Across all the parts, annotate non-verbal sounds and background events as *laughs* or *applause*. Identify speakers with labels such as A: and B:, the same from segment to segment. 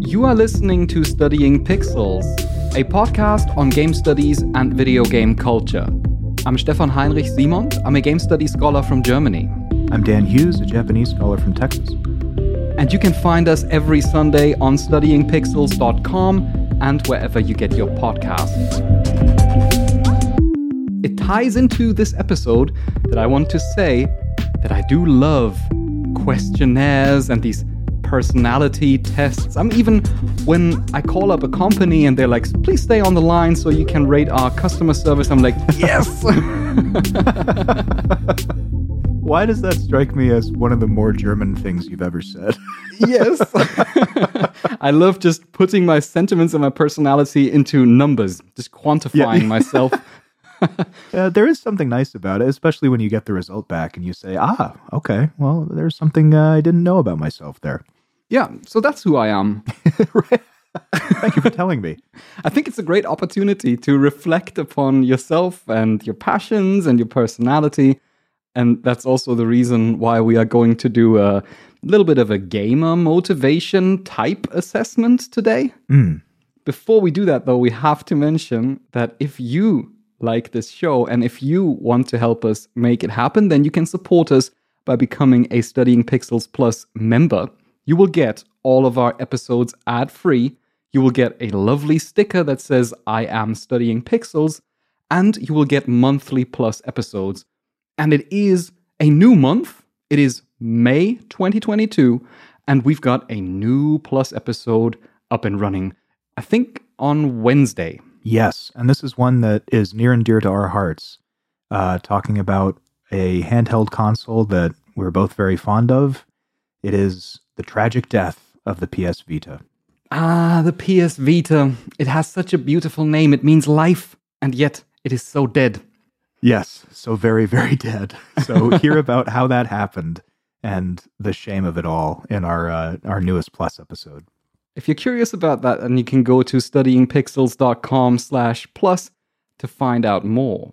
A: You are listening to Studying Pixels, a podcast on game studies and video game culture. I'm Stefan Heinrich Simond. I'm a game studies scholar from Germany.
B: I'm Dan Hughes, a Japanese scholar from Texas.
A: And you can find us every Sunday on studyingpixels.com and wherever you get your podcasts. It ties into this episode that I want to say that I do love questionnaires and these personality tests. I'm even when I call up a company and they're like, please stay on the line so you can rate our customer service, I'm like, yes. *laughs*
B: Why does that strike me as one of the more German things you've ever said? *laughs*
A: yes. *laughs* I love just putting my sentiments and my personality into numbers, just quantifying yeah. myself.
B: uh, there is something nice about it, especially when you get the result back and you say, ah, okay, well, there's something uh, I didn't know about myself there.
A: Yeah, so that's who I am. *laughs*
B: right. Thank you for telling me. *laughs*
A: I think it's a great opportunity to reflect upon yourself and your passions and your personality. And that's also the reason why we are going to do a little bit of a gamer motivation type assessment today.
B: Mm.
A: Before we do that, though, we have to mention that if you like this show and if you want to help us make it happen, then you can support us by becoming a Studying Pixels Plus member. You will get all of our episodes ad free. You will get a lovely sticker that says, I am studying pixels, and you will get monthly plus episodes. And it is a new month. It is May 2022, and we've got a new plus episode up and running, I think on Wednesday.
B: Yes, and this is one that is near and dear to our hearts, uh, talking about a handheld console that we're both very fond of. It is the tragic death of the PS Vita.
A: Ah, the PS Vita. It has such a beautiful name. It means life, and yet it is so dead.
B: Yes, so very, very dead. So *laughs* hear about how that happened and the shame of it all in our uh, our newest Plus episode.
A: If you're curious about that, then you can go to studyingpixels.com slash plus to find out more.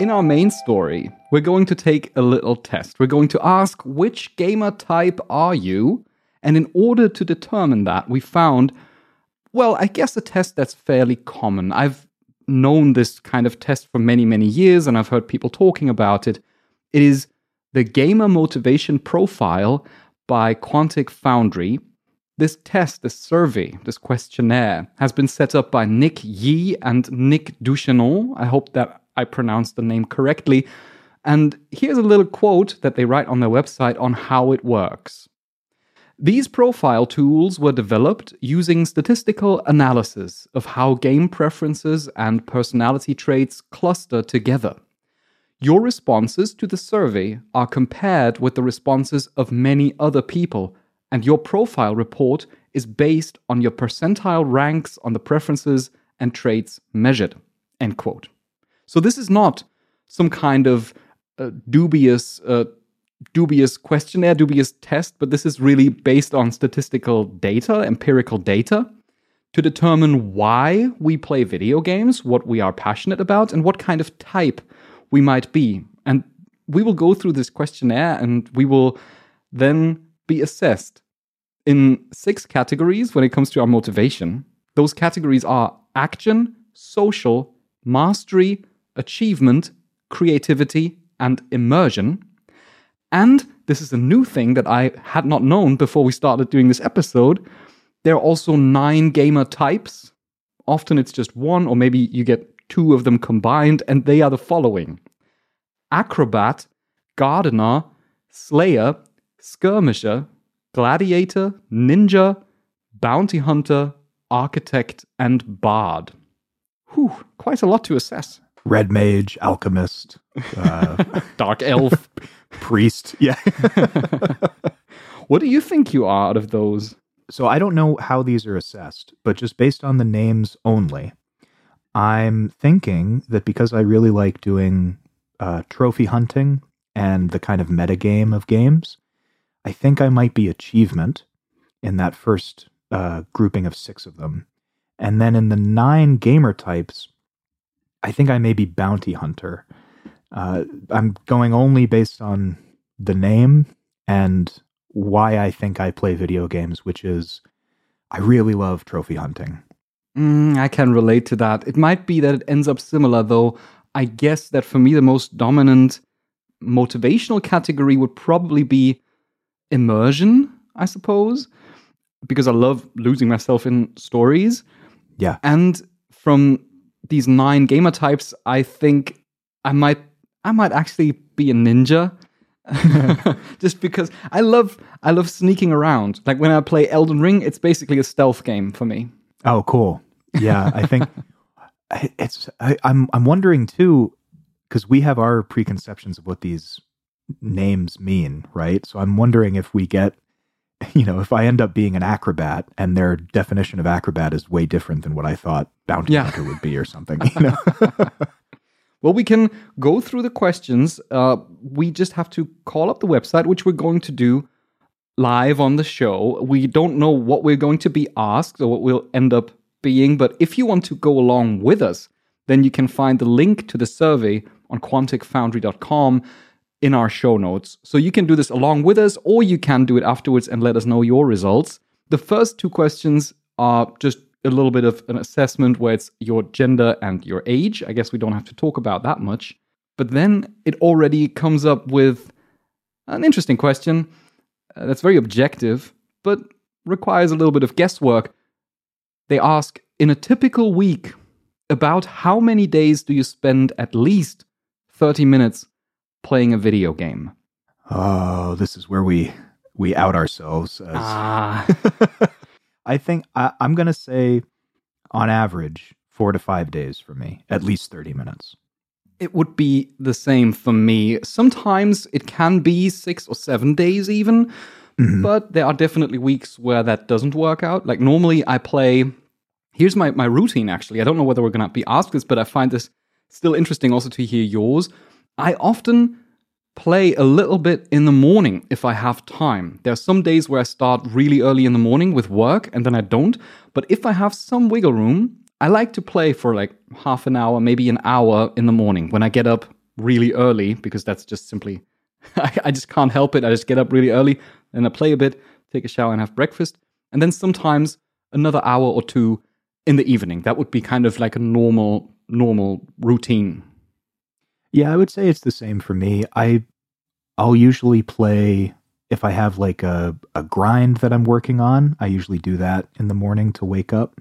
A: In our main story, we're going to take a little test. We're going to ask which gamer type are you? And in order to determine that, we found, well, I guess a test that's fairly common. I've known this kind of test for many, many years, and I've heard people talking about it. It is the Gamer Motivation Profile by Quantic Foundry. This test, this survey, this questionnaire has been set up by Nick Yee and Nick Ducheneaut. I hope that I pronounced the name correctly. And here's a little quote that they write on their website on how it works. These profile tools were developed using statistical analysis of how game preferences and personality traits cluster together. Your responses to the survey are compared with the responses of many other people, and your profile report is based on your percentile ranks on the preferences and traits measured. End quote. So this is not some kind of uh, dubious uh, dubious questionnaire, dubious test, but this is really based on statistical data, empirical data, to determine why we play video games, what we are passionate about, and what kind of type we might be. And we will go through this questionnaire and we will then be assessed in six categories when it comes to our motivation. Those categories are action, social, mastery, achievement, creativity, and immersion. And this is a new thing that I had not known before we started doing this episode. There are also nine gamer types. Often it's just one, or maybe you get two of them combined, and they are the following acrobat, gardener, slayer, skirmisher, gladiator, ninja, bounty hunter, architect, and bard. Whew, quite a lot to assess.
B: Red mage, alchemist, uh, *laughs*
A: Dark elf. *laughs*
B: priest. Yeah. *laughs*
A: what do you think you are out of those?
B: so I don't know how these are assessed, but just based on the names only, I'm thinking that because I really like doing uh, trophy hunting and the kind of metagame of games, I think I might be achievement in that first uh, grouping of six of them. And then in the nine gamer types, I think I may be bounty hunter. Uh, I'm going only based on the name and why I think I play video games, which is I really love trophy hunting.
A: Mm, I can relate to that. It might be that it ends up similar, though. I guess that for me, the most dominant motivational category would probably be immersion, I suppose, because I love losing myself in stories.
B: Yeah.
A: And from these nine gamer types, I think I might I might actually be a ninja. *laughs* Just because I love I love sneaking around. Like when I play Elden Ring, it's basically a stealth game for me.
B: Oh, cool. Yeah, I think *laughs* it's. I, I'm. I'm wondering too, because we have our preconceptions of what these names mean, right? So I'm wondering if we get, *laughs* you know, if I end up being an acrobat and their definition of acrobat is way different than what I thought bounty
A: Yeah.
B: hunter would be or something. *laughs* You know. *laughs*
A: Well, we can go through the questions. Uh, we just have to call up the website, which we're going to do live on the show. We don't know what we're going to be asked or what we'll end up being, but if you want to go along with us, then you can find the link to the survey on quanticfoundry.com in our show notes. So you can do this along with us, or you can do it afterwards and let us know your results. The first two questions are just a little bit of an assessment where it's your gender and your age. I guess we don't have to talk about that much. But then it already comes up with an interesting question uh, that's very objective, but requires a little bit of guesswork. They ask In a typical week, about how many days do you spend at least 30 minutes playing a video game?
B: oh, this is where we we out ourselves. As,
A: Ah, *laughs*
B: I think I, I'm going to say, on average, four to five days for me, at least thirty minutes.
A: it would be the same for me. Sometimes it can be six or seven days, even, but there are definitely weeks where that doesn't work out. Like, normally I play. Here's my, my routine, actually. I don't know whether we're going to be asked this, but I find this still interesting also to hear yours. I often play a little bit in the morning if I have time. There are some days where I start really early in the morning with work and then I don't. But if I have some wiggle room, I like to play for like half an hour, maybe an hour in the morning when I get up really early because that's just simply, *laughs* I, just can't help it. I just get up really early and I play a bit, take a shower and have breakfast. And then sometimes another hour or two in the evening. That would be kind of like a normal, normal routine.
B: Yeah, I would say it's the same for me. I I'll usually play if I have like a, a grind that I'm working on, I usually do that in the morning to wake up.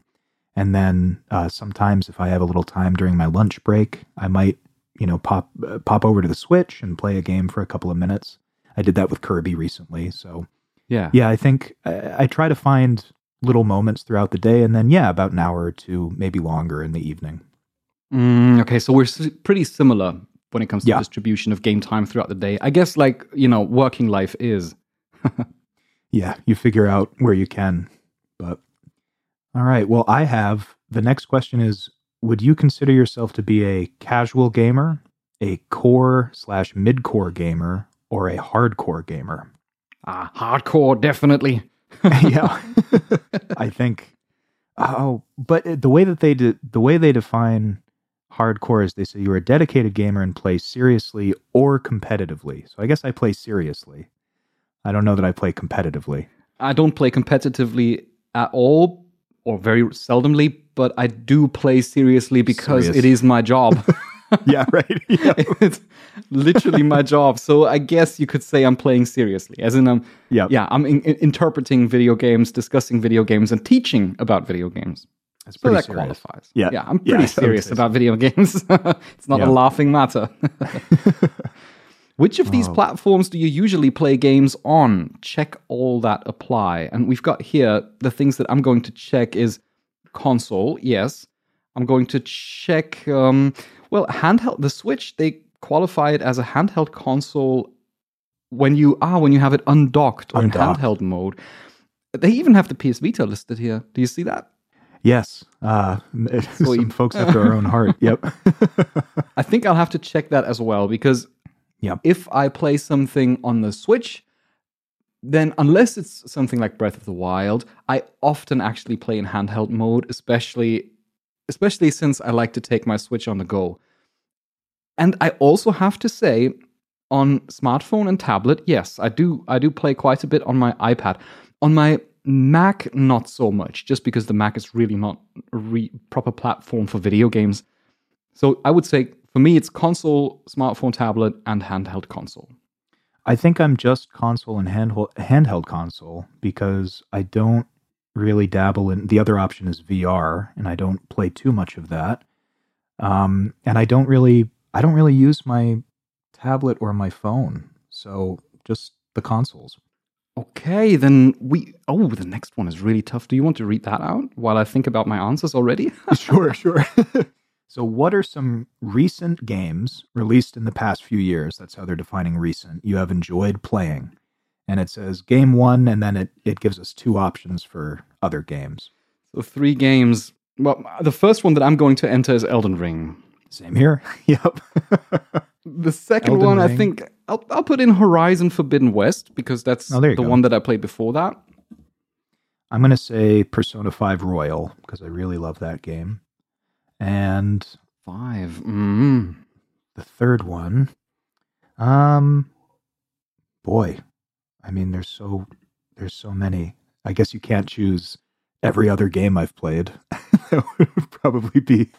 B: And then uh, sometimes if I have a little time during my lunch break, I might, you know, pop uh, pop over to the Switch and play a game for a couple of minutes. I did that with Kirby recently. So,
A: Yeah.
B: yeah, I think I, I try to find little moments throughout the day and then yeah, about an hour or two, maybe longer in the evening.
A: Mm, okay, so we're pretty similar when it comes to
B: Yeah.
A: distribution of game time throughout the day. I guess, like, you know, working life is. *laughs*
B: yeah, you figure out where you can. But all right. Well, I have the next question is Would you consider yourself to be a casual gamer, a core slash mid core gamer, or a hardcore gamer?
A: Ah, hardcore, definitely. *laughs* *laughs*
B: yeah. I think. Oh, but the way that they de- the way they define hardcore is they say you're a dedicated gamer and play seriously or competitively. So I guess I play seriously. I don't know that I play competitively.
A: I don't play competitively at all or very seldomly, but I do play seriously because
B: Serious.
A: it is my job. *laughs* *laughs*
B: yeah, right. *laughs* Yeah.
A: it's literally my job. So I guess you could say I'm playing seriously, as in I'm,
B: Yep.
A: yeah, I'm in- interpreting video games, discussing video games, and teaching about video games.
B: That's
A: So that
B: serious.
A: qualifies.
B: Yeah.
A: yeah, I'm pretty
B: would
A: serious
B: so.
A: about video games. *laughs* it's not
B: Yeah.
A: a laughing matter. *laughs* Which of
B: Oh.
A: these platforms do you usually play games on? Check all that apply. And we've got here the things that I'm going to check is console, yes. I'm going to check um well, handheld the Switch, they qualify it as a handheld console when you ah when you have it undocked or in handheld mode. They even have the PS Vita listed here. Do you see that?
B: Yes. Uh, *laughs* some folks after our own heart. *laughs* Yep.
A: I think I'll have to check that as well because
B: Yep.
A: if I play something on the Switch, then unless it's something like Breath of the Wild, I often actually play in handheld mode, especially especially since I like to take my Switch on the go. And I also have to say on smartphone and tablet, yes, I do I do play quite a bit on my iPad. On my Mac not so much, just because the Mac is really not a re- proper platform for video games. So I would say for me, it's console, smartphone, tablet, and handheld console.
B: I think I'm just console and handheld handheld console because I don't really dabble in the other option is VR and I don't play too much of that. Um, and I don't really I don't really use my tablet or my phone. So just the consoles.
A: Okay, then we. Oh, the next one is really tough. Do you want to read that out while I think about my answers already? *laughs*
B: sure, sure. *laughs* so what are some recent games released in the past few years? That's how they're defining recent. You have enjoyed playing. And it says game one, and then it, it gives us two options for other games.
A: so three games. Well, the first one that I'm going to enter is Elden Ring.
B: Same here. *laughs* yep.
A: The second
B: Elden
A: one, I think I'll, I'll put in Horizon Forbidden West because that's
B: Oh,
A: the
B: go.
A: one that I played before that.
B: I'm going to say Persona 5 Royal because I really love that game. And
A: Five. Mm.
B: the third one, um, boy, I mean, there's so there's so many. I guess you can't choose every other game I've played. *laughs* that would probably be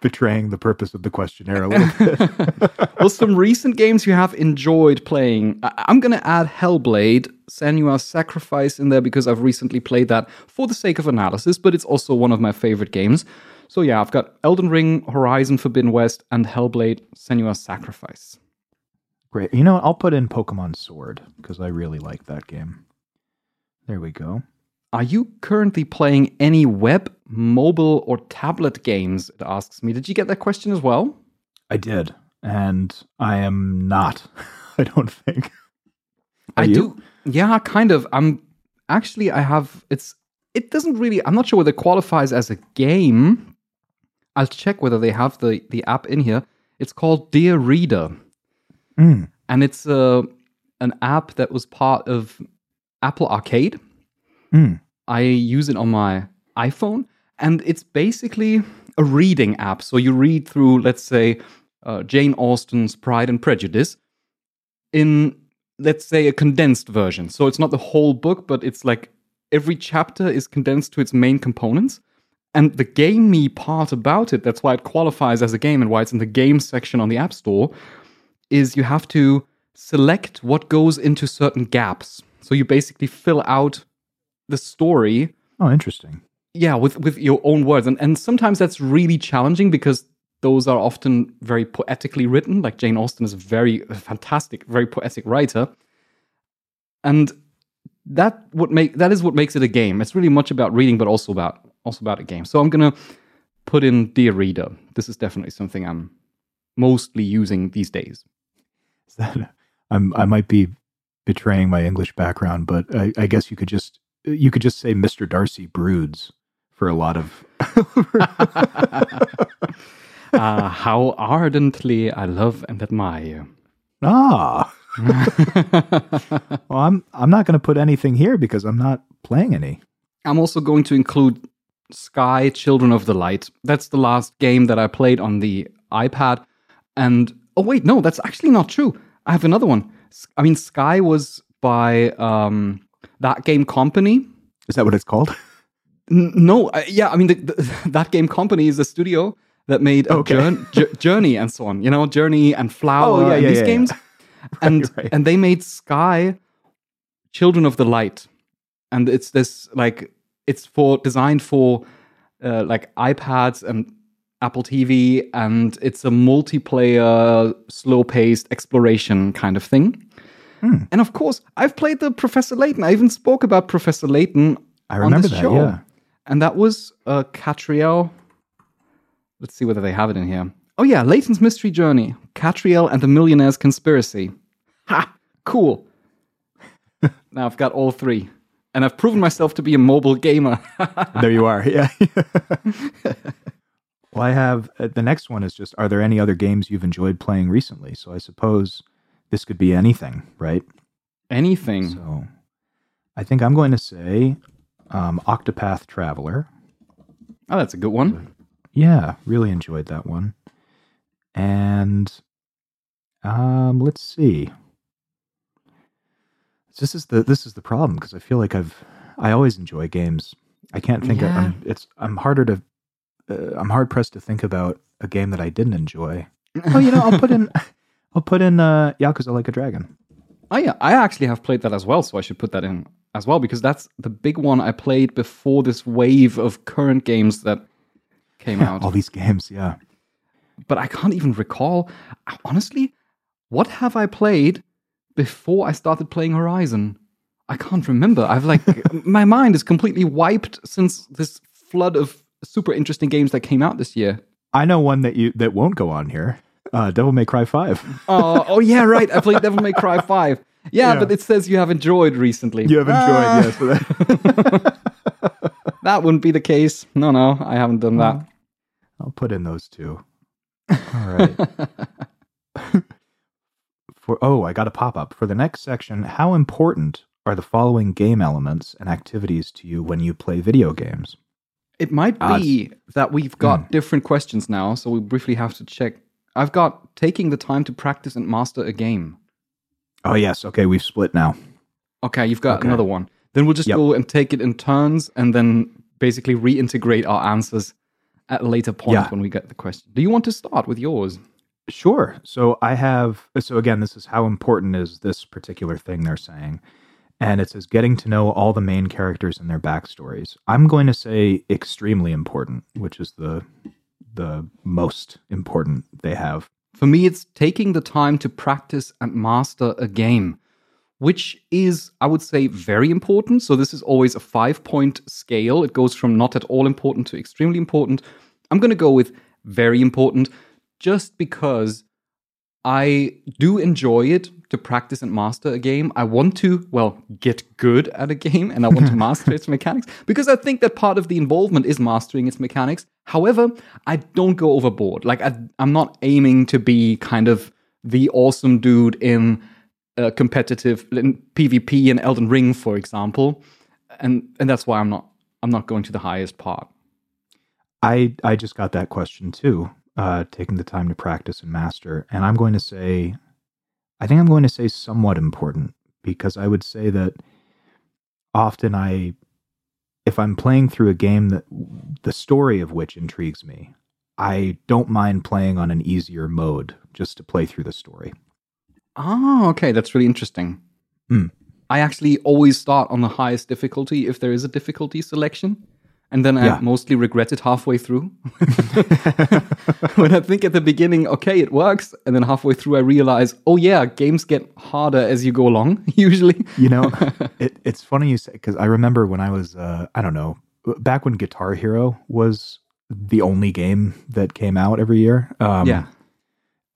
B: betraying the purpose of the questionnaire a little bit. *laughs*
A: well, some recent games you have enjoyed playing. I- I'm going to add Hellblade, Senua's Sacrifice in there because I've recently played that for the sake of analysis, but it's also one of my favorite games. So yeah, I've got Elden Ring, Horizon Forbidden West, and Hellblade, Senua's Sacrifice.
B: Great. You know. I'll put in Pokemon Sword because I really like that game. There we go.
A: Are you currently playing any web, mobile, or tablet games? It asks me. Did you get that question as well?
B: I did, and I am not. *laughs* I don't think. Are
A: I
B: you?
A: do. Yeah, kind of. I'm actually. I have. It's. It doesn't really. I'm not sure whether it qualifies as a game. I'll check whether they have the the app in here. It's called Dear Reader,
B: Mm.
A: and it's uh, an app that was part of Apple Arcade.
B: Mm.
A: I use it on my iPhone, and it's basically a reading app. So you read through, let's say, uh, Jane Austen's Pride and Prejudice in, let's say, a condensed version. So it's not the whole book, but it's like every chapter is condensed to its main components. And the gamey part about it, that's why it qualifies as a game and why it's in the game section on the App Store, is you have to select what goes into certain gaps. So you basically fill out the story
B: Oh, interesting.
A: yeah with with your own words. And and sometimes that's really challenging because those are often very poetically written. Like jane austen is a very fantastic very poetic writer. And that what make that is what makes it a game. It's really much about reading but also about also about a game. So i'm gonna put in dear reader this is definitely something i'm mostly using these days.
B: Is that I'm I might be betraying my English background, but I, I guess you could just you could just say Mr. Darcy broods for a lot of *laughs*
A: uh, how ardently i love and admire you
B: ah. *laughs* well, I'm I'm not going to put anything here because I'm not playing any.
A: I'm also going to include Sky Children of the Light. That's the last game that I played on the iPad. And oh wait, no, that's actually not true. I have another one. I mean, Sky was by um, that game company.
B: Is that what it's called? *laughs*
A: N- no, uh, yeah, I mean the, the, *laughs* that game company is a studio that made
B: Okay.
A: Jour- *laughs* Jour- Journey and so on. You know, Journey and Flower
B: Oh, yeah,
A: and
B: yeah,
A: these
B: yeah,
A: games, and
B: right.
A: and they made Sky, Children of the Light, and it's this like it's for designed for uh, like iPads and Apple TV, and it's a multiplayer, slow-paced exploration kind of thing.
B: Hmm.
A: And of course, I've played the Professor Layton. I even spoke about Professor Layton
B: I
A: on
B: remember that.
A: show.
B: Yeah.
A: And that was uh, Katrielle. Let's see whether they have it in here. Oh, yeah, Layton's Mystery Journey Katrielle and the Millionaire's Conspiracy. Ha! Cool. *laughs* now I've got all three. And I've proven myself to be a mobile gamer. *laughs*
B: there you are. Yeah. *laughs* well, I have uh, the next one is just are there any other games you've enjoyed playing recently? So I suppose this could be anything, right?
A: Anything.
B: So I think I'm going to say um, Octopath Traveler.
A: Oh, that's a good one.
B: Yeah, really enjoyed that one. And um, let's see. This is the this is the problem because I feel like I've I always enjoy games. I can't think of
A: Yeah.
B: I'm, it's I'm harder to uh, I'm hard pressed to think about a game that I didn't enjoy. *laughs* oh, you know, I'll put in I'll put in uh Yakuza Like a Dragon.
A: Oh, yeah, I actually have played that as well, so I should put that in as well because that's the big one I played before this wave of current games that came *laughs* out.
B: All these games, yeah.
A: but I can't even recall. Honestly, what have I played before I started playing Horizon? I can't remember. I've like *laughs* my mind is completely wiped since this flood of super interesting games that came out this year.
B: I know one that you that won't go on here. Uh, Devil May Cry Five. *laughs*
A: Oh, oh yeah, right. I played Devil May Cry Five. Yeah, *laughs*
B: Yeah.
A: but it says you have enjoyed recently.
B: You have enjoyed,
A: Ah,
B: yes. that- *laughs*
A: That wouldn't be the case. No, no, I haven't done that.
B: I'll put in those two. All right. For oh, I got a pop up for the next section. How important are the following game elements and activities to you when you play video games?
A: It might
B: Ah,
A: be that we've got
B: Hmm.
A: different questions now, so we briefly have to check. I've got taking the time to practice and master a game.
B: Oh yes, okay, we've split now.
A: Okay, you've got
B: Okay.
A: another one. Then we'll just
B: Yep.
A: go and take it in turns and then basically reintegrate our answers at a later point
B: Yeah.
A: when we get the question. Do you want to start with yours?
B: Sure. So I have so again, this is how important is this particular thing they're saying. And it says getting to know all the main characters and their backstories. I'm going to say extremely important, which is the the most important they have.
A: For me, it's taking the time to practice and master a game, which is, I would say, very important. So, this is always a five point scale. It goes from not at all important to extremely important. I'm going to go with very important just because I do enjoy it to practice and master a game. I want to, well, get good at a game and I want to *laughs* master its mechanics because I think that part of the involvement is mastering its mechanics. However, I don't go overboard. Like, I, I'm not aiming to be kind of the awesome dude in uh, competitive in PvP in Elden Ring, for example. And, and that's why I'm not I'm not going to the highest part.
B: I I just got that question too. Uh, taking the time to practice and master, and I'm going to say, I think I'm going to say somewhat important because I would say that often I, if I'm playing through a game that the story of which intrigues me, I don't mind playing on an easier mode just to play through the story.
A: Oh, okay, that's really interesting.
B: Hmm.
A: I actually always start on the highest difficulty if there is a difficulty selection, and then I
B: Yeah.
A: mostly regret it halfway through. *laughs* when I think at the beginning, okay, it works, and then halfway through I realize, oh yeah, games get harder as you go along. *laughs* Usually,
B: You know, *laughs* it, it's funny you say because I remember when I was, uh, I don't know, back when Guitar Hero was the only game that came out every year. Um,
A: yeah,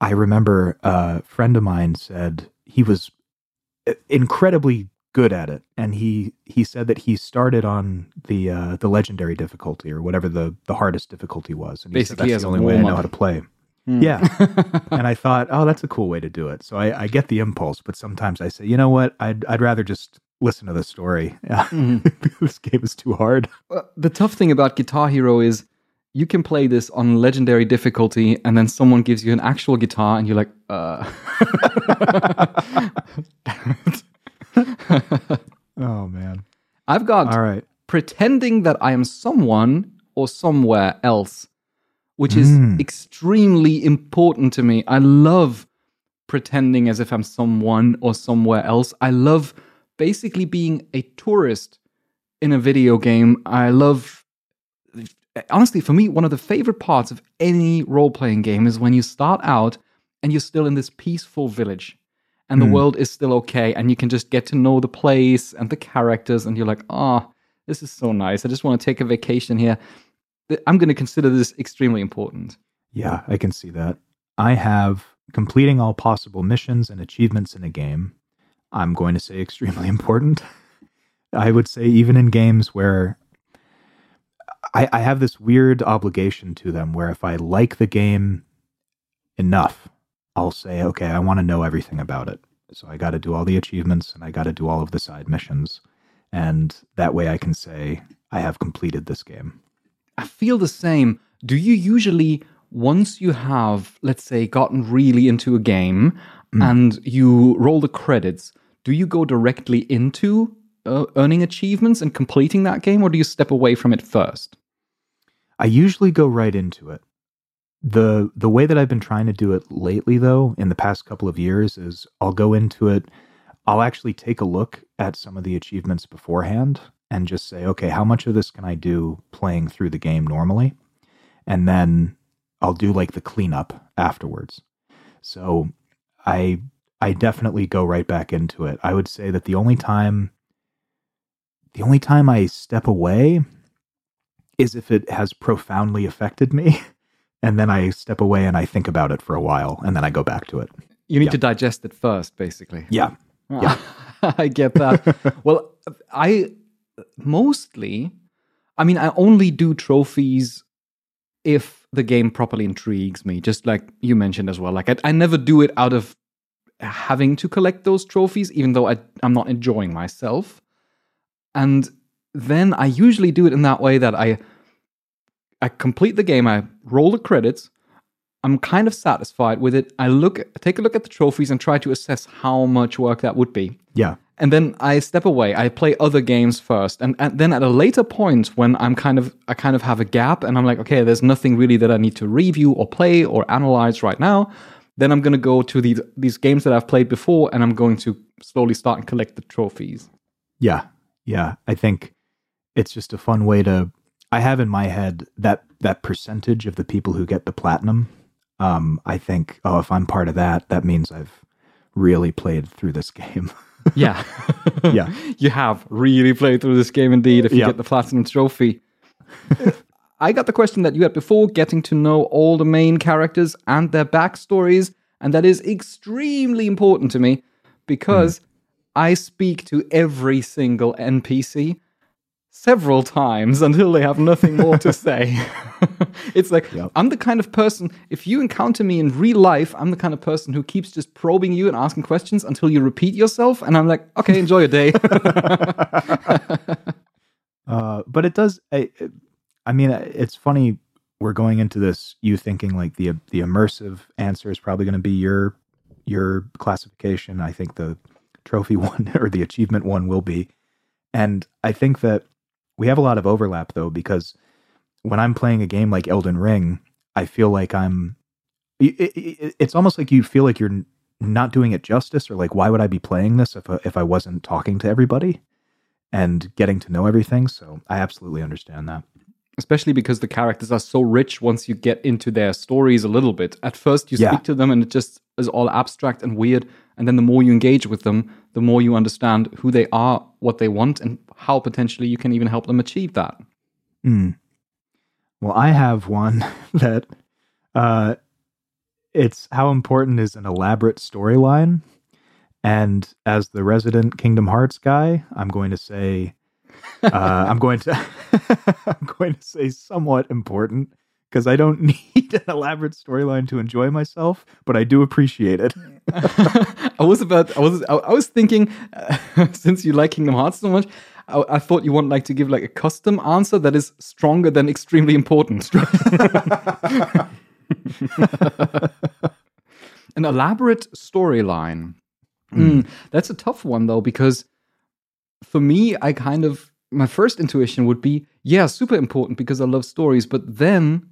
B: I remember a friend of mine said he was incredibly good at it, and he he said that he started on the uh, the legendary difficulty or whatever the the hardest difficulty was, and he said
A: Basically
B: that's
A: as
B: the only way I know how to play.
A: Hmm.
B: Yeah, *laughs* and I thought, oh, that's a cool way to do it. So I, I get the impulse, but sometimes I say, you know what, I'd I'd rather just listen to the story. *laughs* this game is too hard.
A: Well, the tough thing about Guitar Hero is you can play this on legendary difficulty, and then someone gives you an actual guitar, and you're like, uh. *laughs* *laughs*
B: Oh man.
A: I've got
B: All right.
A: pretending that I am someone or somewhere else, which is
B: Mm.
A: extremely important to me. I love pretending as if I'm someone or somewhere else. I love basically being a tourist in a video game. I love, honestly, for me, one of the favorite parts of any role playing game is when you start out and you're still in this peaceful village and the
B: Mm.
A: world is still okay and you can just get to know the place and the characters and you're like, oh, this is so nice. I just want to take a vacation here. I'm going to consider this extremely important.
B: Yeah, I can see that. I have completing all possible missions and achievements in a game. I'm going to say extremely *laughs* important. I would say even in games where I, I have this weird obligation to them where if I like the game enough, I'll say, okay, I want to know everything about it. So I got to do all the achievements and I got to do all of the side missions. And that way I can say, I have completed this game.
A: I feel the same. Do you usually, once you have, let's say, gotten really into a game and you roll the credits, do you go directly into uh, earning achievements and completing that game, or do you step away from it first?
B: I usually go right into it. The the way that I've been trying to do it lately though in the past couple of years is I'll go into it I'll actually take a look at some of the achievements beforehand and just say okay how much of this can I do playing through the game normally and then I'll do like the cleanup afterwards. So I I definitely go right back into it. I would say that the only time the only time I step away is if it has profoundly affected me. *laughs* And then I step away and I think about it for a while and then I go back to it.
A: You need
B: Yeah.
A: to digest it first, basically.
B: Yeah. Ah, yeah. *laughs*
A: I get that. *laughs* well, I mostly, I mean, I only do trophies if the game properly intrigues me, just like you mentioned as well. Like, I, I never do it out of having to collect those trophies, even though I, I'm not enjoying myself. And then I usually do it in that way that I I complete the game, I roll the credits, I'm kind of satisfied with it. I look take a look at the trophies and try to assess how much work that would be.
B: Yeah.
A: And then I step away. I play other games first, and, and then at a later point, when I'm kind of I kind of have a gap, and I'm like, okay, there's nothing really that I need to review or play or analyze right now. Then I'm gonna go to these these games that I've played before, and I'm going to slowly start and collect the trophies.
B: Yeah. Yeah. I think it's just a fun way to I have in my head that that percentage of the people who get the platinum. Um, I think, oh, if I'm part of that, that means I've really played through this game. *laughs*
A: Yeah,
B: Yeah. *laughs*
A: you have really played through this game indeed. If you
B: Yeah.
A: get the platinum trophy. I got the question that you had before, getting to know all the main characters and their backstories, and that is extremely important to me because I speak to every single NPC several times until they have nothing more to *laughs* say. *laughs* it's like
B: Yep.
A: I'm the kind of person if you encounter me in real life, I'm the kind of person who keeps just probing you and asking questions until you repeat yourself and I'm like, "Okay, enjoy your day." *laughs*
B: Uh, but it does. I, I mean, it's funny. We're going into this. You thinking like the the immersive answer is probably going to be your your classification. I think the trophy one or the achievement one will be, and I think that we have a lot of overlap though because when I'm playing a game like Elden Ring, I feel like I'm. It, it, it's almost like you feel like you're not doing it justice, or like why would I be playing this if I, if I wasn't talking to everybody? and getting to know everything. So I absolutely understand that.
A: Especially because the characters are so rich once you get into their stories a little bit. At first you
B: Yeah.
A: speak to them and it just is all abstract and weird, and then the more you engage with them, the more you understand who they are, what they want, and how potentially you can even help them achieve that.
B: Mm. Well, I have one *laughs* that uh, it's how important is an elaborate storyline. And as the resident Kingdom Hearts guy, I'm going to say, uh, *laughs* I'm going to, *laughs* I'm going to say somewhat important because I don't *laughs* need an elaborate storyline to enjoy myself, but I do appreciate it. *laughs*
A: I was about, I was, I, was thinking, uh, *laughs* since you like Kingdom Hearts so much, I, I thought you want like to give like a custom answer that is stronger than extremely important. An elaborate storyline. Mm, that's a tough one though, because for me, I kind of my first intuition would be yeah, super important because I love stories. But then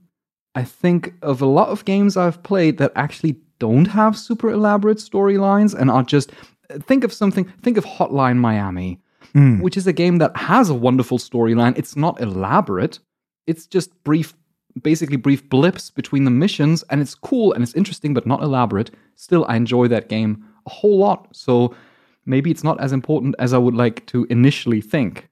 A: I think of a lot of games I've played that actually don't have super elaborate storylines and are just think of something, think of Hotline Miami, which is a game that has a wonderful storyline. It's not elaborate, it's just brief, basically brief blips between the missions, and it's cool and it's interesting, but not elaborate. Still, I enjoy that game a whole lot. So maybe it's not as important as I would like to initially think.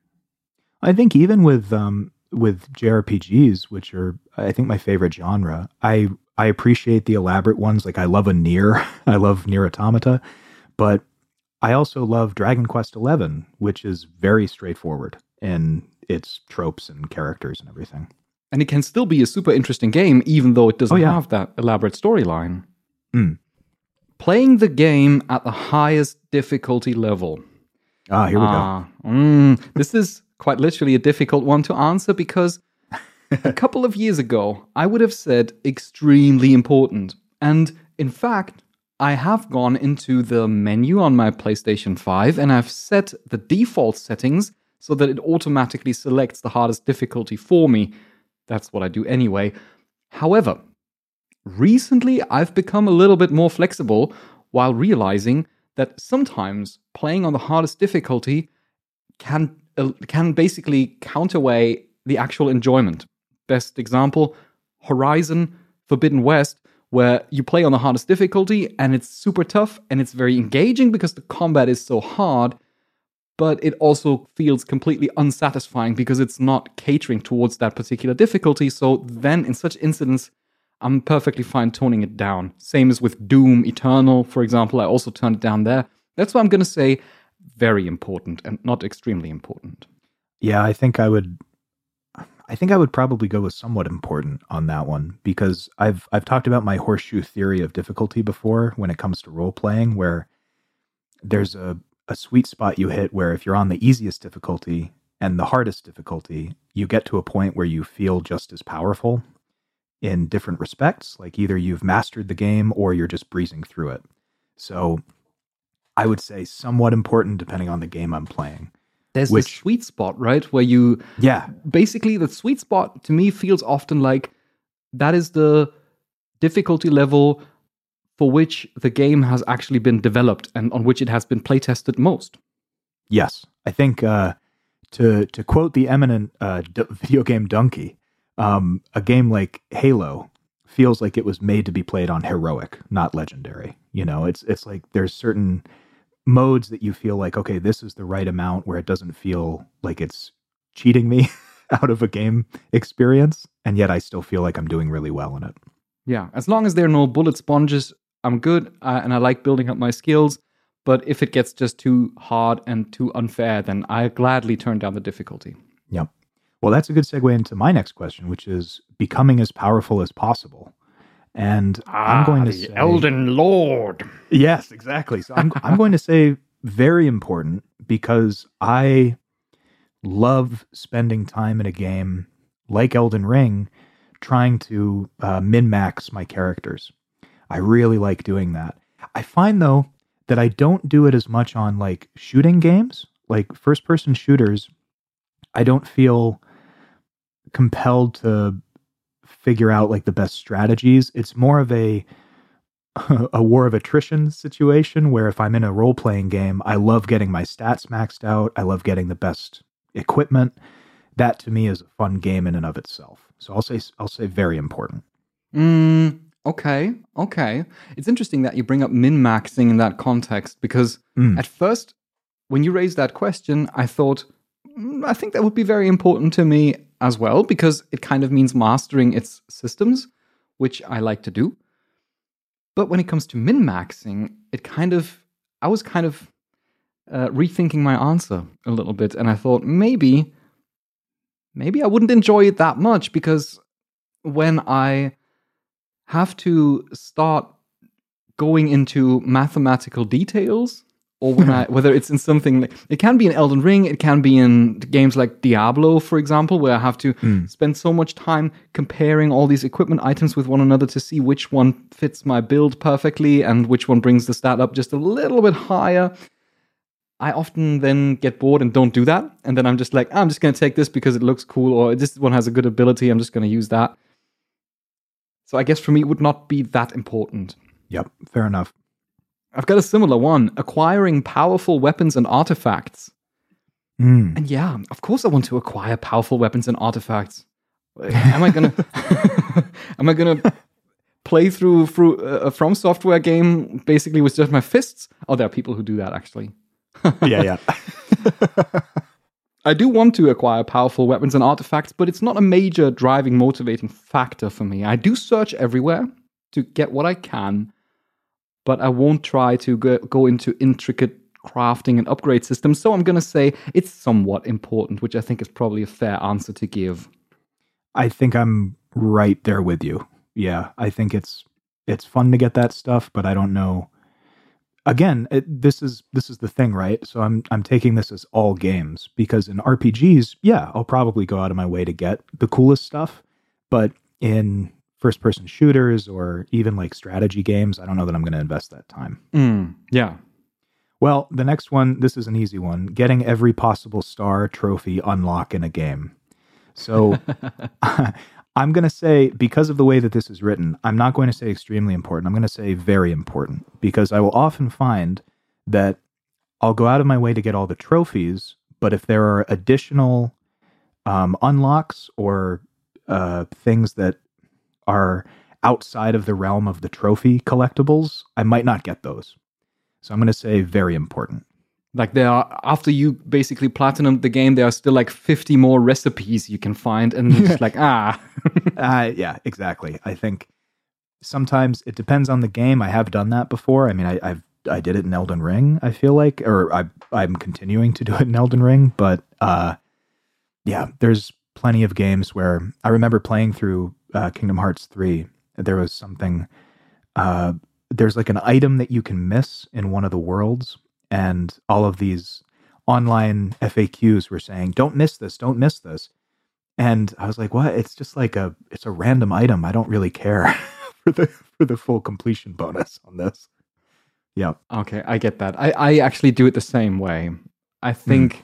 B: I think even with um, with JRPGs, which are I think my favorite genre, I I appreciate the elaborate ones. Like I love a near, *laughs* I love NieR Automata, but I also love Dragon Quest XI, which is very straightforward in its tropes and characters and everything.
A: And it can still be a super interesting game, even though it doesn't
B: Oh, yeah.
A: have that elaborate storyline.
B: Mm.
A: Playing the game at the highest difficulty level.
B: Ah, here we go.
A: Ah, mm, this is quite literally a difficult one to answer because *laughs* a couple of years ago, I would have said extremely important. And in fact, I have gone into the menu on my PlayStation 5 and I've set the default settings so that it automatically selects the hardest difficulty for me. That's what I do anyway. However, recently I've become a little bit more flexible while realizing that sometimes playing on the hardest difficulty can uh, can basically counterweigh the actual enjoyment. Best example, Horizon Forbidden West, where you play on the hardest difficulty and it's super tough and it's very engaging because the combat is so hard, but it also feels completely unsatisfying because it's not catering towards that particular difficulty. So then in such incidents, I'm perfectly fine toning it down. Same as with Doom Eternal, for example, I also turned it down there. That's why I'm going to say very important and not extremely important.
B: Yeah, I think I would. I think I would probably go with somewhat important on that one because I've I've talked about my horseshoe theory of difficulty before when it comes to role playing, where there's a a sweet spot you hit where if you're on the easiest difficulty and the hardest difficulty, you get to a point where you feel just as powerful in different respects. Like either you've mastered the game or you're just breezing through it. So I would say somewhat important depending on the game I'm playing.
A: There's this sweet spot, right? Where you
B: Yeah,
A: basically the sweet spot to me feels often like that is the difficulty level for which the game has actually been developed and on which it has been playtested most.
B: Yes, I think uh, to to quote the eminent uh, d- videogamedunkey, um, a game like Halo feels like it was made to be played on heroic, not legendary. You know, it's it's like there's certain modes that you feel like okay, this is the right amount where it doesn't feel like it's cheating me *laughs* out of a game experience, and yet I still feel like I'm doing really well in it.
A: Yeah, as long as there are no bullet sponges, I'm good uh, and I like building up my skills. But if it gets just too hard and too unfair, then I gladly turn down the difficulty.
B: Yep. Well, that's a good segue into my next question, which is becoming as powerful as possible. And I'm going to say, Elden
A: Lord.
B: Yes, exactly. So I'm *laughs* I'm going to say very important because I love spending time in a game like Elden Ring, trying to uh, min max my characters. I really like doing that. I find though that I don't do it as much on like shooting games, like first person shooters. I don't feel compelled to figure out like the best strategies. It's more of a *laughs* a war of attrition situation where if I'm in a role playing game, I love getting my stats maxed out. I love getting the best equipment. That to me is a fun game in and of itself. So I'll say I'll say very important.
A: Mm, okay, okay. It's interesting that you bring up min maxing in that context because
B: Mm.
A: at first, when you raised that question, I thought, "Mm, I think that would be very important to me as well because it kind of means mastering its systems, which I like to do. But when it comes to min maxing, it kind of, I was kind of uh, rethinking my answer a little bit, and I thought maybe, maybe I wouldn't enjoy it that much because when I have to start going into mathematical details or when I *laughs* whether it's in something like it can be in Elden Ring, it can be in games like Diablo, for example, where I have to hmm. spend so much time comparing all these equipment items with one another to see which one fits my build perfectly and which one brings the stat up just a little bit higher. I often then get bored and don't do that. And then I'm just like, I'm just going to take this because it looks cool, or this one has a good ability. I'm just going to use that. So I guess for me, it would not be that important.
B: Yep, fair enough.
A: I've got a similar one acquiring powerful weapons and artifacts.
B: Mm.
A: And yeah, of course, I want to acquire powerful weapons and artifacts. Am I gonna? *laughs* am I gonna play through through a From Software game basically with just my fists? Oh, there are people who do that actually. *laughs*
B: yeah, yeah. *laughs*
A: I do want to acquire powerful weapons and artifacts, but it's not a major driving, motivating factor for me. I do search everywhere to get what I can, but I won't try to go, go into intricate crafting and upgrade systems. So I'm going to say it's somewhat important, which I think is probably a fair answer to give.
B: I think I'm right there with you. Yeah, I think it's it's fun to get that stuff, but I don't know. Again, it, this is this is the thing, right? So I'm I'm taking this as all games because in RPGs, yeah, I'll probably go out of my way to get the coolest stuff, but in first person shooters or even like strategy games, I don't know that I'm going to invest that time.
A: Mm, yeah.
B: Well, the next one, this is an easy one getting every possible star, trophy, unlock in a game. So *laughs* *laughs* I'm going to say, because of the way that this is written, I'm not going to say extremely important. I'm going to say very important because I will often find that I'll go out of my way to get all the trophies, but if there are additional um, unlocks or uh, things that are outside of the realm of the trophy collectibles, I might not get those. So I'm going to say very important.
A: Like there are after you basically platinum the game, there are still like 50 more recipes you can find, and it's *laughs* like ah, *laughs*
B: uh, yeah, exactly. I think sometimes it depends on the game. I have done that before. I mean, I, I've I did it in Elden Ring. I feel like, or I I'm continuing to do it in Elden Ring. But uh, yeah, there's plenty of games where I remember playing through uh, Kingdom Hearts three. There was something. Uh, there's like an item that you can miss in one of the worlds, and all of these online FAQs were saying, "Don't miss this, don't miss this." And I was like, "What? It's just like a it's a random item. I don't really care *laughs* for the for the full completion bonus on this." Yeah.
A: Okay, I get that. I, I actually do it the same way. I think mm.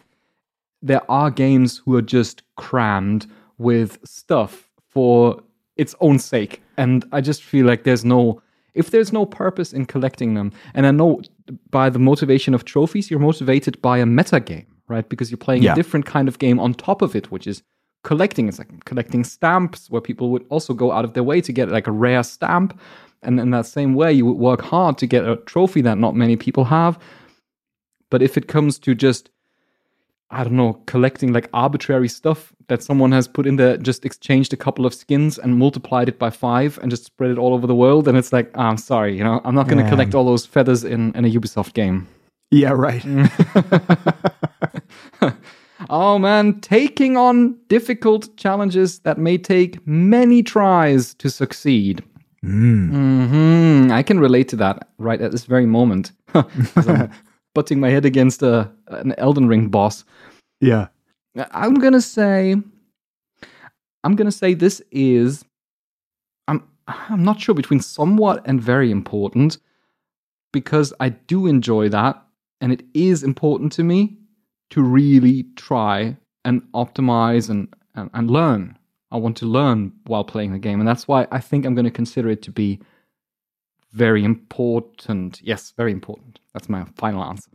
A: there are games who are just crammed with stuff for its own sake. And I just feel like there's no if there's no purpose in collecting them, and I know by the motivation of trophies, you're motivated by a meta game, right? Because you're playing yeah. a different kind of game on top of it, which is collecting. It's like collecting stamps, where people would also go out of their way to get like a rare stamp. And in that same way, you would work hard to get a trophy that not many people have. But if it comes to just I don't know, collecting like arbitrary stuff that someone has put in there, just exchanged a couple of skins and multiplied it by five and just spread it all over the world. And it's like, oh, I'm sorry, you know, I'm not going to collect all those feathers in, in a Ubisoft game.
B: Yeah, right. *laughs*
A: oh man, taking on difficult challenges that may take many tries to succeed.
B: Mm.
A: Mm-hmm. I can relate to that right at this very moment. *laughs* butting my head against a an Elden Ring boss.
B: Yeah.
A: I'm gonna say I'm gonna say this is I'm I'm not sure between somewhat and very important because I do enjoy that and it is important to me to really try and optimize and, and, and learn. I want to learn while playing the game, and that's why I think I'm going to consider it to be very important. Yes, very important. That's my final answer.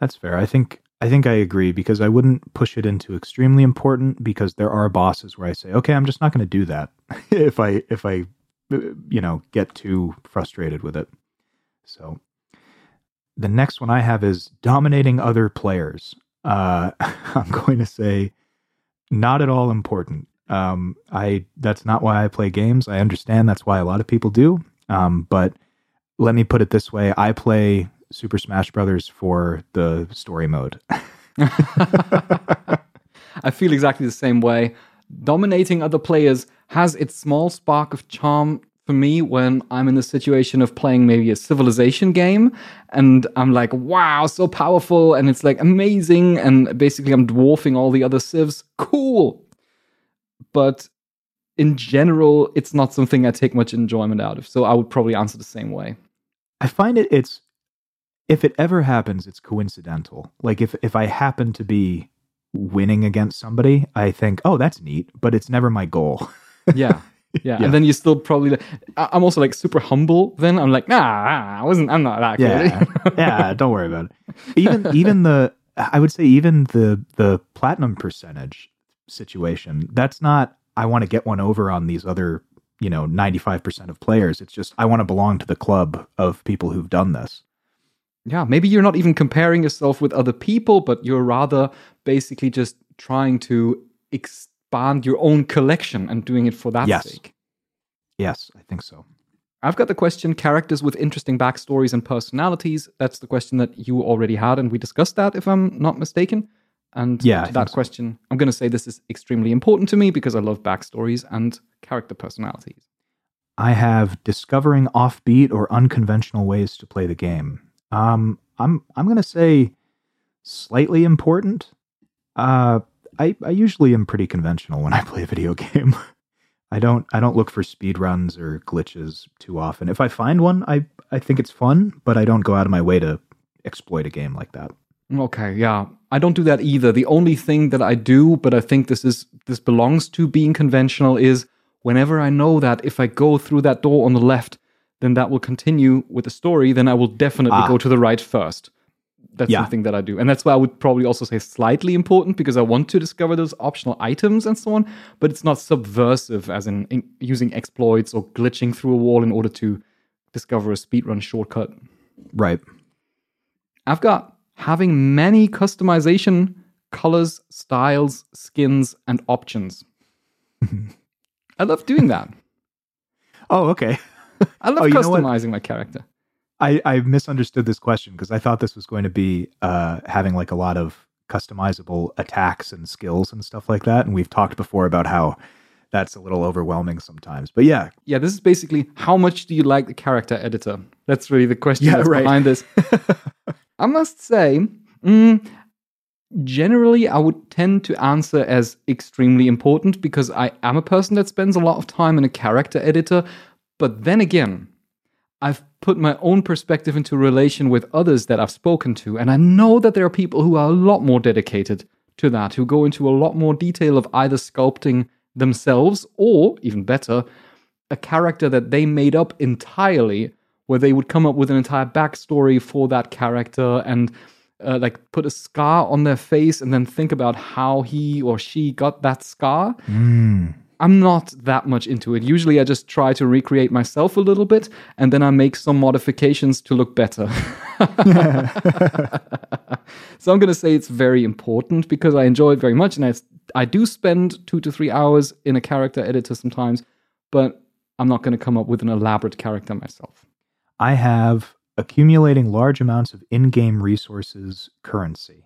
B: That's fair. I think I think I agree because I wouldn't push it into extremely important because there are bosses where I say, "Okay, I'm just not going to do that." *laughs* if I if I you know, get too frustrated with it. So the next one I have is dominating other players. Uh, *laughs* I'm going to say not at all important. Um, I that's not why I play games. I understand that's why a lot of people do. Um, but let me put it this way: I play Super Smash Brothers for the story mode. *laughs*
A: I feel exactly the same way. Dominating other players has its small spark of charm for me when I'm in the situation of playing maybe a civilization game and I'm like, wow, so powerful and it's like amazing. And basically, I'm dwarfing all the other civs. Cool. But in general, it's not something I take much enjoyment out of. So I would probably answer the same way.
B: I find it it's if it ever happens, it's coincidental. Like if if I happen to be winning against somebody, I think, oh, that's neat, but it's never my goal.
A: Yeah. Yeah. *laughs*
B: Yeah.
A: And then you still probably, I- I'm also like super humble then. I'm like, nah, I wasn't, I'm not that
B: yeah,
A: good. *laughs*
B: yeah. Don't worry about it. Even even the I would say even the the platinum percentage situation. That's not. I want to get one over on these other you know ninety five percent of players. It's just I want to belong to the club of people who've done this.
A: yeah. Maybe you're not even comparing yourself with other people, but you're rather basically just trying to expand your own collection and doing it for that
B: Yes.
A: sake.
B: Yes, I think so.
A: I've got the question characters with interesting backstories and personalities. That's the question that you already had, and we discussed that, if I'm not mistaken. And
B: Yeah,
A: to that
B: so.
A: question, I'm going to say this is extremely important to me because I love backstories and character personalities.
B: I have discovering offbeat or unconventional ways to play the game. Um, I'm I'm gonna say slightly important. Uh, I I usually am pretty conventional when I *laughs* play a video game. I don't I don't look for speed runs or glitches too often. If I find one, I I think it's fun, but I don't go out of my way to exploit a game like that.
A: Okay, yeah. I don't do that either. The only thing that I do, but I think this is this belongs to being conventional is whenever I know that if I go through that door on the left, then that will continue with the story, then I will definitely
B: Ah.
A: go to the right first. That's
B: Yeah.
A: something that I do. And that's why I would probably also say slightly important because I want to discover those optional items and so on, but it's not subversive as in, in using exploits or glitching through a wall in order to discover a speedrun shortcut.
B: Right.
A: I've got having many customization colors, styles, skins, and options. *laughs* I love doing that.
B: Oh, okay.
A: I love
B: Oh, you know what?
A: customizing my character.
B: I, I misunderstood this question because I thought this was going to be uh, having like a lot of customizable attacks and skills and stuff like that. And we've talked before about how that's a little overwhelming sometimes. But yeah,
A: Yeah, this is basically how much do you like the character editor? That's really the question
B: Yeah, right.
A: behind this. *laughs* I must say, mm, generally, I would tend to answer as extremely important because I am a person that spends a lot of time in a character editor. But then again, I've put my own perspective into relation with others that I've spoken to, and I know that there are people who are a lot more dedicated to that, who go into a lot more detail of either sculpting themselves or, even better, a character that they made up entirely, where they would come up with an entire backstory for that character and uh, like put a scar on their face and then think about how he or she got that scar. I'm not that much into it. Usually I just try to recreate myself a little bit and then I make some modifications to look better. *laughs* so I'm going to say it's very important because I enjoy it very much and I, I do spend two to three hours in a character editor sometimes, but I'm not going to come up with an elaborate character myself.
B: I have accumulating large amounts of in game resources currency.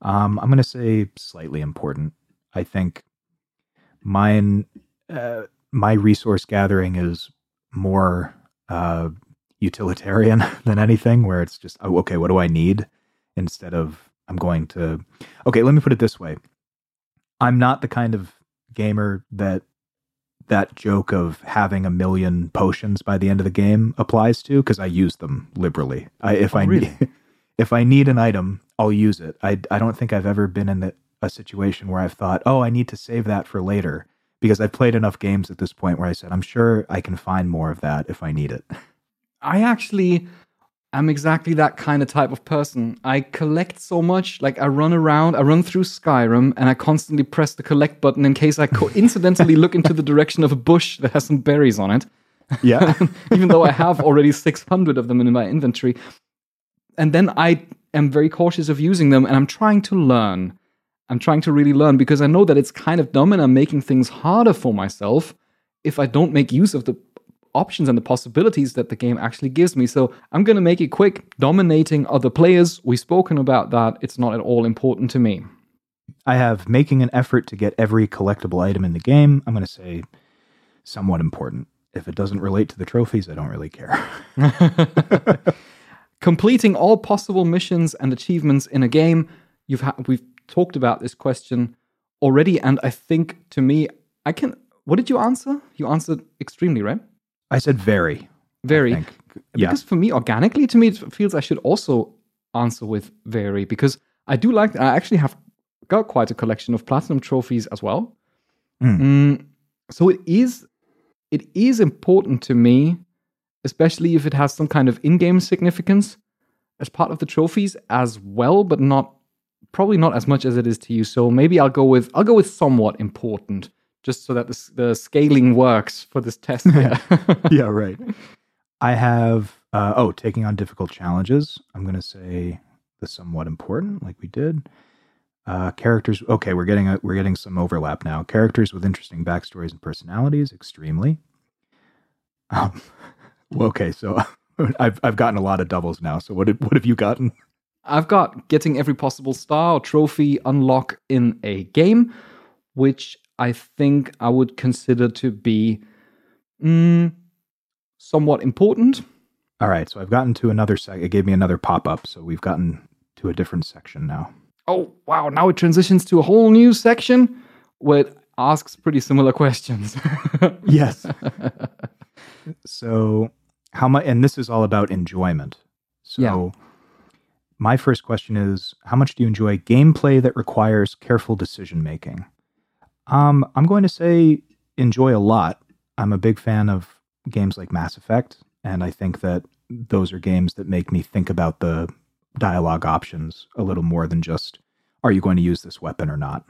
B: Um, I'm going to say slightly important. I think mine, uh, my resource gathering is more uh, utilitarian *laughs* than anything, where it's just, oh, okay, what do I need? Instead of, I'm going to, okay, let me put it this way. I'm not the kind of gamer that that joke of having a million potions by the end of the game applies to because I use them liberally. I, if
A: Oh,
B: I
A: really?
B: need, *laughs* if I need an item, I'll use it. I I don't think I've ever been in a, a situation where I've thought, oh, I need to save that for later because I've played enough games at this point where I said, I'm sure I can find more of that if I need it.
A: I actually am exactly that kind of type of person. I collect so much, like I run around, I run through Skyrim, and I constantly press the collect button in case I coincidentally look into the direction of a bush that has some berries on it.
B: Yeah. *laughs*
A: even though I have already 600 of them in my inventory. And then I am very cautious of using them and I'm trying to learn. I'm trying to really learn because I know that it's kind of dumb and I'm making things harder for myself if I don't make use of the options and the possibilities that the game actually gives me. So I'm going to make it quick. Dominating other players, we've spoken about that. It's not at all important to me.
B: I have making an effort to get every collectible item in the game. I'm going to say somewhat important. If it doesn't relate to the trophies, I don't really care. *laughs*
A: completing all possible missions and achievements in a game. You've ha- we've talked about this question already, and I think to me, I can. What did you answer? You answered extremely, right?
B: I said very.
A: Very.
B: Yeah.
A: because for me, organically, to me, it feels I should also answer with very because I do like. I actually have got quite a collection of platinum trophies as well.
B: Mm.
A: Mm, so it is, it is important to me, especially if it has some kind of in-game significance as part of the trophies as well, but not probably not as much as it is to you. So maybe I'll go with I'll go with somewhat important, just so that the, the scaling works for this test. *laughs* here. *laughs* *laughs*
B: yeah, right. I have uh, oh, taking on difficult challenges. I'm going to say the somewhat important, like we did. Uh, characters. Okay, we're getting a, we're getting some overlap now. Characters with interesting backstories and personalities, extremely. Um, okay, so I've I've gotten a lot of doubles now. So what did, what have you gotten?
A: I've got getting every possible star or trophy unlock in a game, which I think I would consider to be mm, somewhat important.
B: All right, so I've gotten to another sec. It gave me another pop up, so we've gotten to a different section now.
A: Oh, wow. Now it transitions to a whole new section where it asks pretty similar questions. *laughs*
B: Yes. so how much? And this is all about enjoyment. So
A: Yeah.
B: my first question is: How much do you enjoy gameplay that requires careful decision making? Um, I'm going to say enjoy a lot. I'm a big fan of games like Mass Effect, and I think that those are games that make me think about the dialogue options a little more than just are you going to use this weapon or not.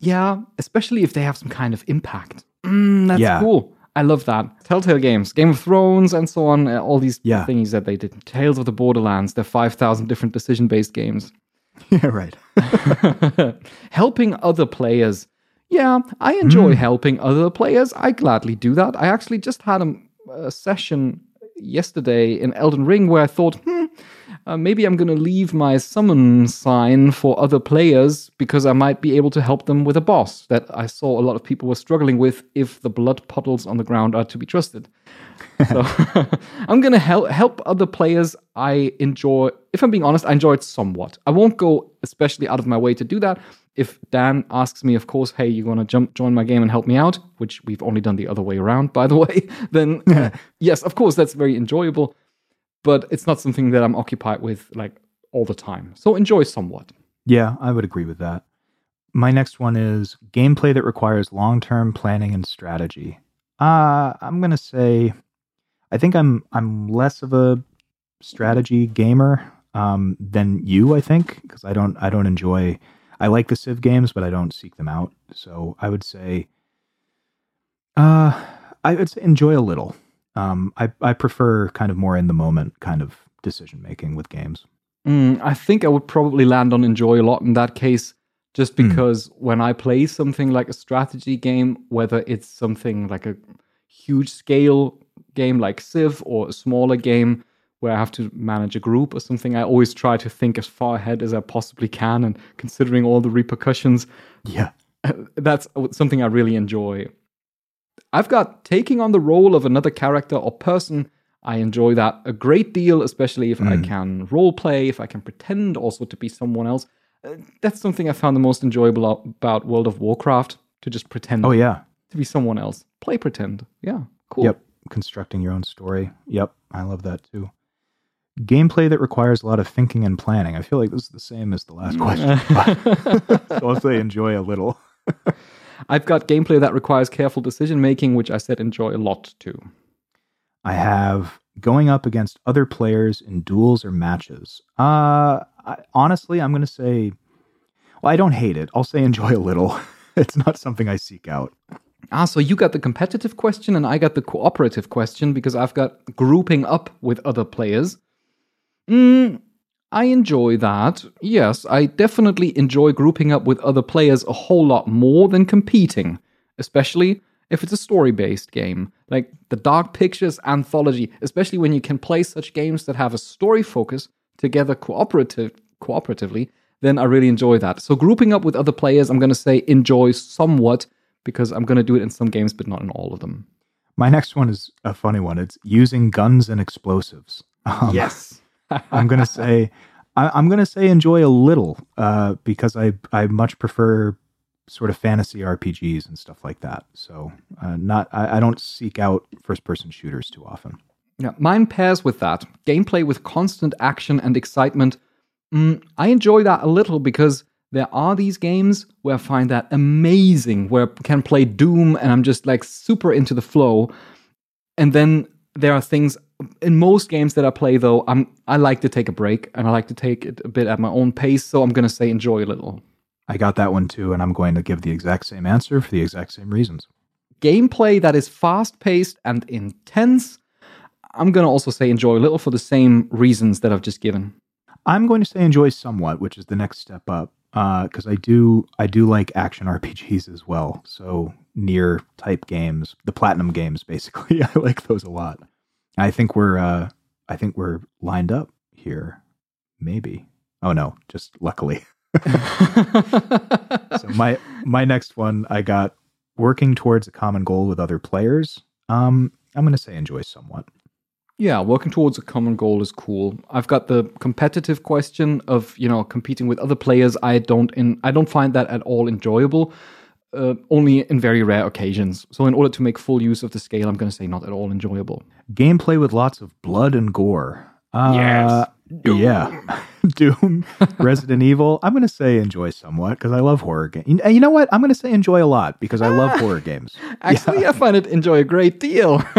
A: yeah, especially if they have some kind of impact. Mm, that's
B: Yeah.
A: cool. I love that. Telltale games, Game of Thrones, and so on, uh, all these
B: Yeah.
A: thingies that they did. Tales of the Borderlands, they're 5,000 different decision based games. *laughs*
B: yeah, right. *laughs* *laughs*
A: helping other players. Yeah, I enjoy
B: Mm.
A: helping other players. I gladly do that. I actually just had a, a session yesterday in Elden Ring where I thought, hmm, uh, maybe I'm going to leave my summon sign for other players because I might be able to help them with a boss that I saw a lot of people were struggling with if the blood puddles on the ground are to be trusted. So *laughs* I'm going to help help other players. I enjoy, if I'm being honest, I enjoy it somewhat. I won't go especially out of my way to do that. If Dan asks me, of course, hey, you want to jump join my game and help me out, which we've only done the other way around, by the *laughs* way, then *laughs* yes, of course, that's very enjoyable. But it's not something that I'm occupied with like all the time. So enjoy somewhat.
B: Yeah, I would agree with that. My next one is gameplay that requires long-term planning and strategy. Uh, I'm going to say I think I'm I'm less of a strategy gamer um, than you, I think, because I don't I don't enjoy I like the Civ games, but I don't seek them out. So I would say uh I would say enjoy a little. Um, I I prefer kind of more in the moment kind of decision making with games.
A: Mm, I think I would probably land on enjoy a lot in that case, just
B: Mm.
A: because when I play something like a strategy game, whether it's something like a huge scale game like Civ or a smaller game where I have to manage a group or something, I always try to think as far ahead as I possibly can and considering all the repercussions,
B: Yeah. *laughs*
A: that's something I really enjoy. I've got taking on the role of another character or person. I enjoy that a great deal, especially if I
B: Mm.
A: can role play, if I can pretend also to be someone else. Uh, That's something I found the most enjoyable about World of Warcraft to just pretend
B: Oh yeah.
A: to be someone else. Play pretend. Yeah, cool.
B: Yep. Constructing your own story. Yep. I love that too. Gameplay that requires a lot of thinking and planning. I feel like this is the same as the last question. *laughs* *laughs* so I'll say enjoy a little. *laughs*
A: I've got gameplay that requires careful decision making, which I said enjoy a lot too.
B: I have going up against other players in duels or matches. Uh, I, honestly, I'm going to say, well, I don't hate it. I'll say enjoy a little. it's not something I seek out.
A: Ah, so you got the competitive question and I got the cooperative question because I've got grouping up with other players. Mm, I enjoy that. Yes, I definitely enjoy grouping up with other players a whole lot more than competing, especially if it's a story based game. Like the Dark Pictures anthology, especially when you can play such games that have a story focus together cooperative cooperatively, then I really enjoy that. So grouping up with other players, I'm going to say enjoy somewhat because I'm going to do it in some games but not in all of them.
B: My next one is a funny one. It's using guns and explosives. Um,
A: yes.
B: I'm gonna say I, I'm gonna say enjoy a little uh, because I I much prefer sort of fantasy RPGs and stuff like that. So uh, not I, I don't seek out first person shooters too often.
A: Yeah, mine pairs with that. Gameplay with constant action and excitement. Mm, I enjoy that a little because there are these games where I find that amazing, where I can play Doom and I'm just like super into the flow. And then there are things in most games that I play though, I'm I like to take a break and I like to take it a bit at my own pace, so I'm gonna say enjoy a little.
B: I got that one too, and I'm going to give the exact same answer for the exact same reasons.
A: Gameplay that is fast paced and intense. I'm gonna also say enjoy a little for the same reasons that I've just given.
B: I'm going to say enjoy somewhat, which is the next step up, uh, because I do I do like action *laughs* RPGs as well. So NieR type games, the platinum games, basically, *laughs* I like those a lot. I think we're uh, I think we're lined up here. Maybe. Oh no, just luckily. *laughs* so my my next one I got working towards a common goal with other players. Um, I'm going to say enjoy somewhat.
A: Yeah, working towards a common goal is cool. I've got the competitive question of you know competing with other players. I don't in I don't find that at all enjoyable. Uh, only in very rare occasions. So in order to make full use of the scale, I'm going to say not at all enjoyable.
B: Gameplay with lots of blood and gore. Uh,
A: Yes.
B: Yeah. *laughs* Doom, Resident Evil. I'm going to say enjoy somewhat because I love horror games. You know what? I'm going to say enjoy a lot because I love horror *laughs* games.
A: Actually, I find it enjoy a great deal. *laughs*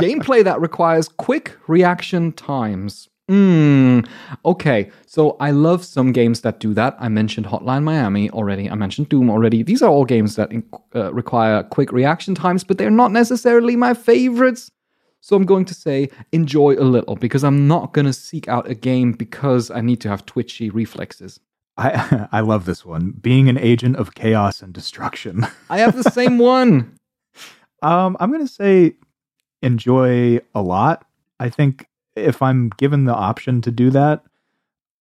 A: Gameplay that requires quick reaction times. Mm, okay, so I love some games that do that. I mentioned Hotline Miami already. I mentioned Doom already. These are all games that uh, require quick reaction times, but they're not necessarily my favorites. So I'm going to say enjoy a little because I'm not going to seek out a game because I need to have twitchy reflexes.
B: I *laughs* I love this one. Being an agent of chaos and destruction. *laughs*
A: I have the same one.
B: Um, I'm going to say enjoy a lot. I think if I'm given the option to do that,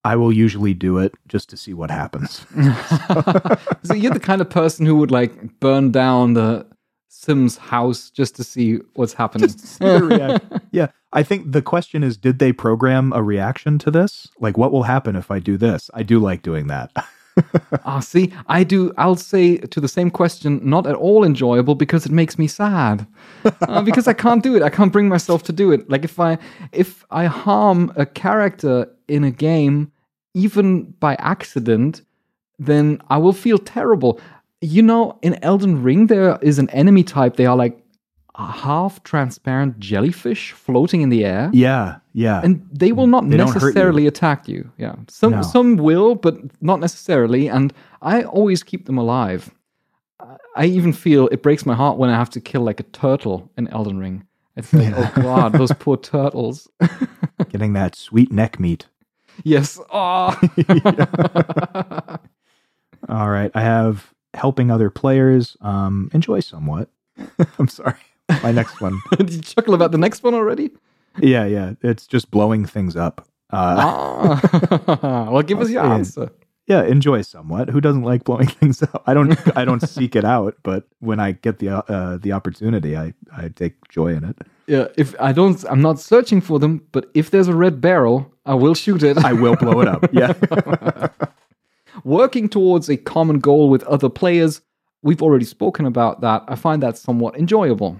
B: I will usually do it just to see what happens. *laughs*
A: so you're the kind of person who would like burn down the Sims house just to see what's happening. *laughs*
B: yeah, I think the question is did they program a reaction to this? Like what will happen if I do this? I do like doing that. *laughs* *laughs*
A: Ah, see, I do. I'll say to the same question, not at all enjoyable because it makes me sad. Uh, *laughs* because I can't do it. I can't bring myself to do it. Like if I if I harm a character in a game, even by accident, then I will feel terrible. You know, in Elden Ring, there is an enemy type. They are like half transparent jellyfish floating in the air.
B: yeah, yeah.
A: and they will not
B: They don't you.
A: necessarily attack you. Yeah, some
B: No.
A: some will, but not necessarily. And I always keep them alive. I- even feel it breaks my heart when I have to kill like a turtle in Elden Ring. It's like, *laughs* oh god, those poor turtles. *laughs*
B: Getting that sweet neck meat.
A: yes. Oh. *laughs*
B: All right. I have helping other players. Um, enjoy somewhat. I'm sorry. My next one. *laughs*
A: Did you chuckle about the next one already?
B: yeah, yeah. It's just blowing things up. Uh,
A: Ah. *laughs* well, give us your answer.
B: yeah, enjoy somewhat. Who doesn't like blowing *laughs* things up? I don't. I don't seek it out, but when I get the uh, the opportunity, I I take joy in it.
A: Yeah, if I don't, I'm not searching for them. But if there's a red barrel, I will shoot it.
B: I will blow it up. Yeah.
A: working towards a common goal with other players. We've already spoken about that. I find that somewhat enjoyable.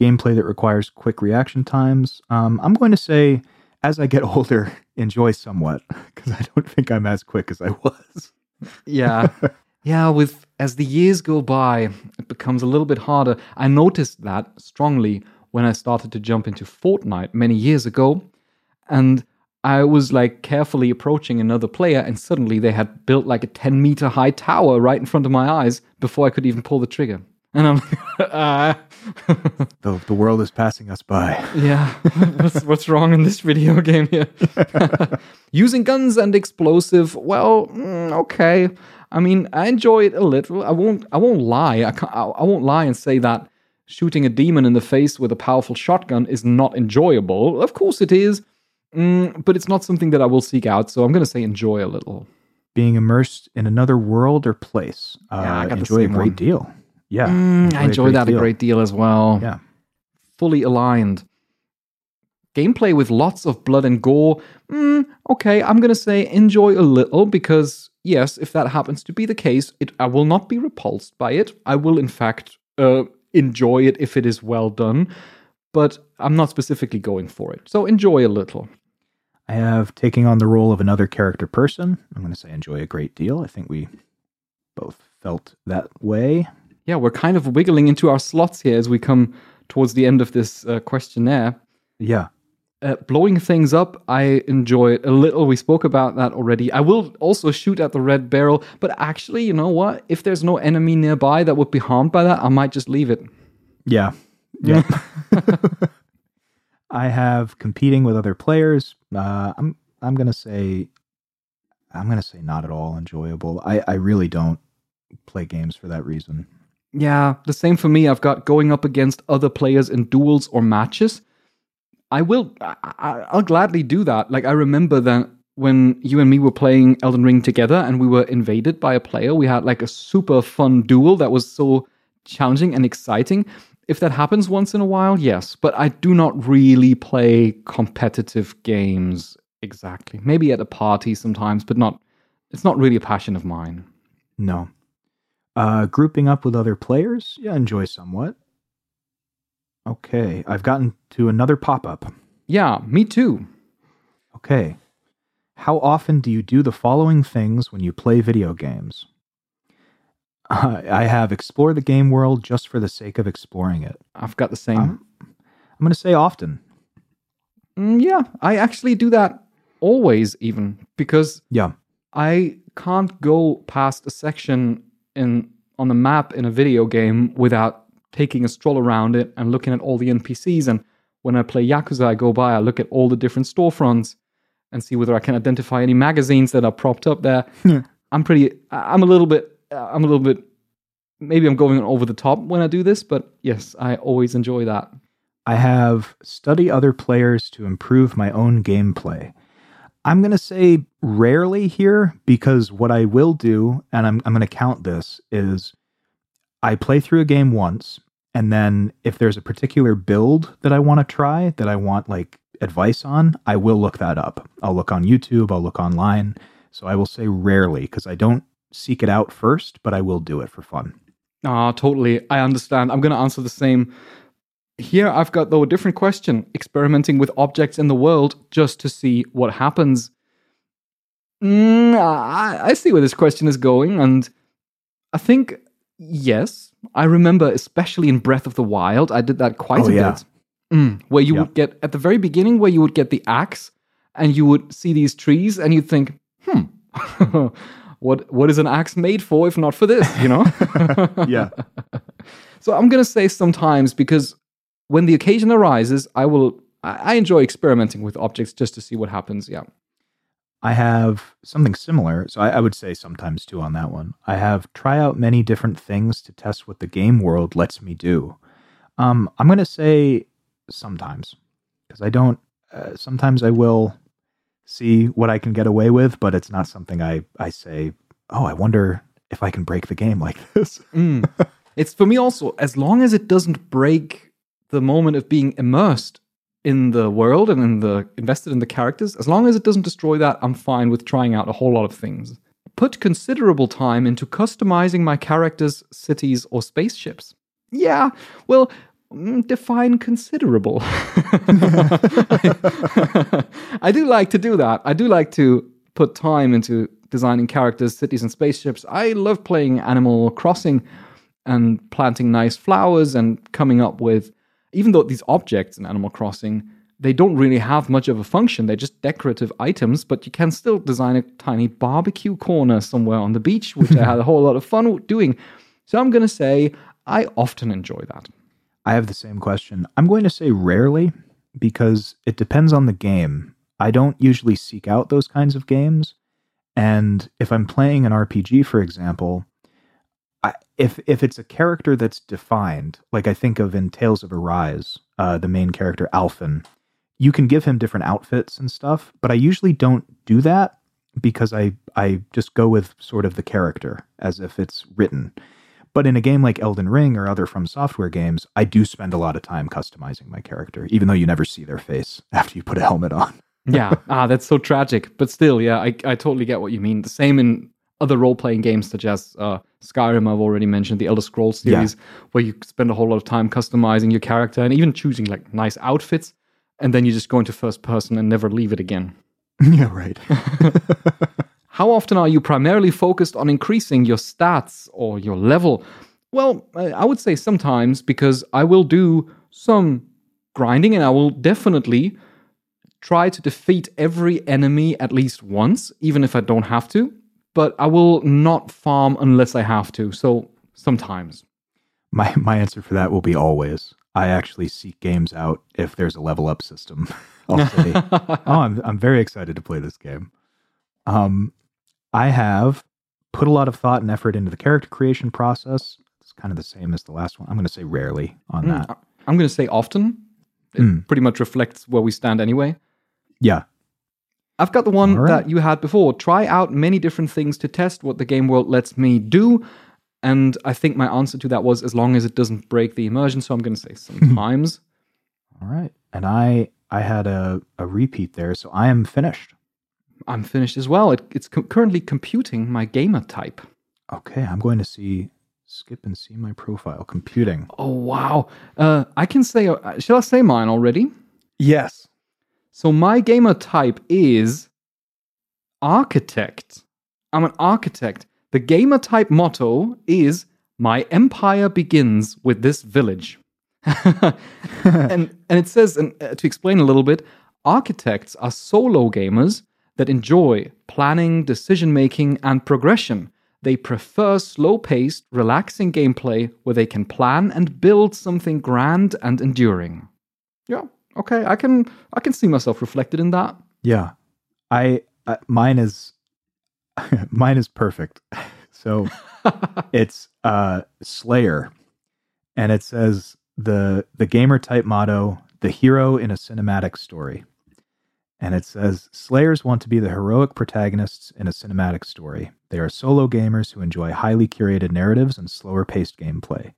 B: Gameplay that requires quick reaction times. Um, I'm going to say, as I get *laughs* older, enjoy somewhat because I don't think I'm as quick as I was.
A: Yeah. *laughs* yeah, with as the years go by, it becomes a little bit harder. I noticed that strongly when I started to jump into Fortnite many years ago. And I was like carefully approaching another player, and suddenly they had built like a 10 meter high tower right in front of my eyes before I could even pull the trigger. And I'm like, ah. *laughs* *laughs*
B: The the world is passing us by.
A: Yeah, *laughs* what's, what's wrong in this video game here? Using guns and explosive. Well, mm, okay. I mean, I enjoy it a little. I won't. I won't lie. I, can't, I, won't lie and say that shooting a demon in the face with a powerful shotgun is not enjoyable. Of course, it is. Mm, but it's not something that I will seek out. So I'm going to say enjoy a little.
B: Being immersed in another world or place. Uh,
A: Yeah, I got the
B: enjoy a great
A: one.
B: deal. Yeah.
A: Mm, I enjoy that a great deal as well.
B: Yeah.
A: fully aligned. Gameplay with lots of blood and gore. Mm, okay, I'm gonna say enjoy a little because yes, if that happens to be the case, it I will not be repulsed by it. I will in fact uh, enjoy it if it is well done. but I'm not specifically going for it. So enjoy a little.
B: I have taking on the role of another character person. I'm going to say enjoy a great deal. I think we both felt that way.
A: Yeah, we're kind of wiggling into our slots here as we come towards the end of this uh, questionnaire.
B: Yeah.
A: Uh, blowing things up, I enjoy it a little. We spoke about that already. I will also shoot at the red barrel, but actually, you know what? If there's no enemy nearby that would be harmed by that, I might just leave it.
B: Yeah. Yeah. *laughs* I have competing with other players. Uh, I'm I'm gonna say I'm gonna say not at all enjoyable. I, I really don't play games for that reason.
A: Yeah, the same for me. I've got going up against other players in duels or matches. I will. I, I'll gladly do that. Like I remember that when you and me were playing Elden Ring together, and we were invaded by a player. We had like a super fun duel that was so challenging and exciting. If that happens once in a while, yes, but I do not really play competitive games exactly. Maybe at a party sometimes, but not. It's not really a passion of mine.
B: No. Uh, grouping up with other players, yeah, enjoy somewhat. Okay, I've gotten to another pop up.
A: Yeah, me too.
B: Okay. How often do you do the following things when you play video games? Uh, I have explore the game world just for the sake of exploring it.
A: I've got the same.
B: Um, I'm going to say often.
A: Mm, yeah, I actually do that always, even because
B: Yeah.
A: I can't go past a section in on the map in a video game without taking a stroll around it and looking at all the NPCs. And when I play Yakuza, I go by, I look at all the different storefronts and see whether I can identify any magazines that are propped up there.
B: Yeah.
A: I'm pretty. I'm a little bit. I'm a little bit. Maybe I'm going over the top when I do this, but yes, I always enjoy that.
B: I have study other players to improve my own gameplay. I'm going to say rarely here because what I will do, and I'm, I'm going to count this, is I play through a game once, and then if there's a particular build that I want to try, that I want like advice on, I will look that up. I'll look on YouTube, I'll look online. So I will say rarely because I don't seek it out first, but I will do it for fun.
A: Ah, totally. I understand. I'm going to answer the same. Here, I've got, though, a different question experimenting with objects in the world just to see what happens. Mm, I, I see where this question is going, and I think, yes. I remember, especially in Breath of the Wild, I did that quite
B: Oh,
A: a
B: yeah.
A: bit. Mm, where you
B: Yeah.
A: would get, at the very beginning, where you would get the axe and you would see these trees and you'd think, hmm, *laughs* what, what is an axe made for if not for this, you know? *laughs*
B: Yeah. *laughs*
A: So I'm going to say sometimes because when the occasion arises, I will. I enjoy experimenting with objects just to see what happens. Yeah.
B: I have something similar. So I, I would say sometimes too on that one. I have try out many different things to test what the game world lets me do. Um, I'm going to say sometimes because I don't. Uh, sometimes I will see what I can get away with, but it's not something I I say. Oh, I wonder if I can break the game like *laughs* this.
A: Mm. it's for me also as long as it doesn't break the moment of being immersed in the world and in the invested in the characters. As long as it doesn't destroy that, I'm fine with trying out a whole lot of things. Put considerable time into customizing my characters, cities, or spaceships. Yeah, well, mm, define considerable. *laughs* I do like to do that. I do like to put time into designing characters, cities, and spaceships. I love playing Animal Crossing and planting nice flowers and coming up with, even though these objects in Animal Crossing, they don't really have much of a function. They're just decorative items, but you can still design a tiny barbecue corner somewhere on the beach, which I *laughs* had a whole lot of fun doing. So I'm going to say I often enjoy that.
B: I have the same question. I'm going to say rarely because it depends on the game. I don't usually seek out those kinds of games. And if I'm playing an RPG, for example, If if it's a character that's defined, like I think of in Tales of Arise, uh, the main character Alphen, you can give him different outfits and stuff, but I usually don't do that because I I just go with sort of the character as if it's written. But in a game like Elden Ring or other From Software games, I do spend a lot of time customizing my character, even though you never see their face *laughs* after you put a helmet on.
A: yeah, ah, that's so tragic. But still, yeah, I, I totally get what you mean. The same in other role playing games such as uh, Skyrim, I've already mentioned, the Elder Scrolls
B: Yeah.
A: series, where you spend a whole lot of time customizing your character and even choosing like nice outfits, and then you just go into first person and never leave it again. *laughs*
B: yeah, right. *laughs*
A: How often are you primarily focused on increasing your stats or your level? Well, I would say sometimes because I will do some grinding and I will definitely try to defeat every enemy at least once, even if I don't have to. But I will not farm unless I have to. So sometimes.
B: My my answer for that will be always. I actually seek games out if there's a level up system. *laughs* I'll say, *laughs* oh, I'm I'm very excited to play this game. Um, I have put a lot of thought and effort into the character creation process. It's kind of the same as the last one. I'm going to say rarely on
A: Mm,
B: that.
A: I'm going to say often. It
B: Mm.
A: pretty much reflects where we stand anyway.
B: Yeah,
A: I've got the one
B: right.
A: that you had before. Try out many different things to test what the game world lets me do. And I think my answer to that was as long as it doesn't break the immersion. So I'm going to say *laughs* sometimes.
B: all right. And I I had a a repeat there, so I am finished.
A: I'm finished as well. It, it's co- currently computing my gamer type.
B: Okay, I'm going to see skip and see my profile computing.
A: Oh, wow. Uh, I can say, uh, shall I say mine already?
B: Yes.
A: So my gamer type is architect. I'm an architect. The gamer type motto is my empire begins with this village. *laughs* and and it says and uh, to explain a little bit, architects are solo gamers that enjoy planning, decision making and progression. They prefer slow-paced, relaxing gameplay where they can plan and build something grand and enduring. Yeah, okay, I can I can see myself reflected in that.
B: Yeah, I uh, mine is *laughs* mine is perfect. So *laughs* it's uh Slayer, and it says the the gamer type motto: the hero in a cinematic story. And it says Slayers want to be the heroic protagonists in a cinematic story. They are solo gamers who enjoy highly curated narratives and slower paced gameplay.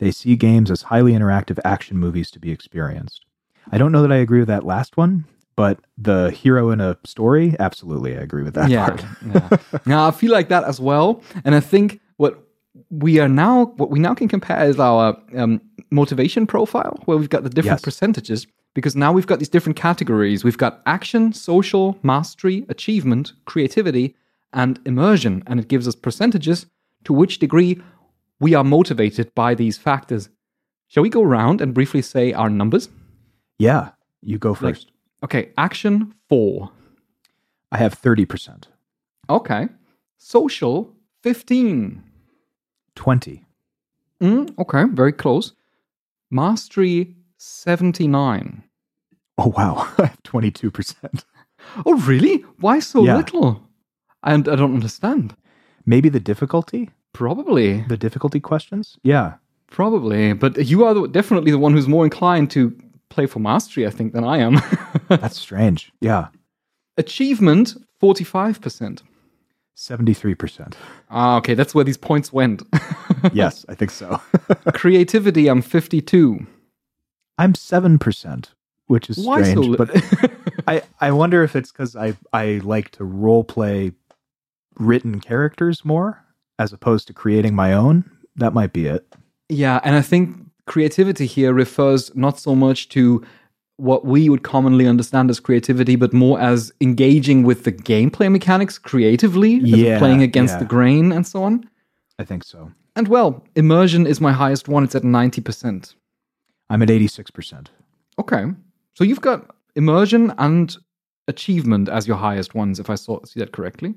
B: They see games as highly interactive action movies to be experienced. I don't know that I agree with that last one, but the hero in a story, absolutely, I agree with that
A: yeah,
B: part.
A: yeah. yeah, I feel like that as well. And I think what we are now, what we now can compare is our um, motivation profile, where we've got the different
B: Yes.
A: percentages. Because now we've got these different categories. We've got action, social, mastery, achievement, creativity, and immersion. And it gives us percentages to which degree we are motivated by these factors. Shall we go around and briefly say our numbers?
B: Yeah, you go
A: Like-
B: first.
A: Okay, action four.
B: I have 30%,
A: Okay. Social 15.
B: 20,
A: Mm, okay, very close. Mastery 79.
B: Oh, wow. *laughs* I have 22%.
A: Oh, really? Why so
B: Yeah.
A: little? And I don't understand.
B: Maybe the difficulty?
A: Probably,
B: The difficulty questions? Yeah.
A: probably. But you are the, definitely the one who's more inclined to play for mastery, I think, than I am. *laughs*
B: That's strange. Yeah.
A: Achievement 45%.
B: 73%.
A: Ah, okay, that's where these points went. *laughs*
B: yes, I think so. *laughs*
A: Creativity, I'm 52.
B: I'm 7%, which is
A: Why so
B: strange.
A: li-
B: but I, I wonder if it's because I, I like to role play written characters more as opposed to creating my own. That might be it.
A: Yeah, and I think creativity here refers not so much to what we would commonly understand as creativity, but more as engaging with the gameplay mechanics creatively, as
B: Yeah,
A: playing against
B: yeah.
A: the grain and so on.
B: I think so.
A: And well, immersion is my highest one. It's at 90%.
B: I'm at 86%.
A: Okay. So you've got immersion and achievement as your highest ones, if I saw, see that correctly.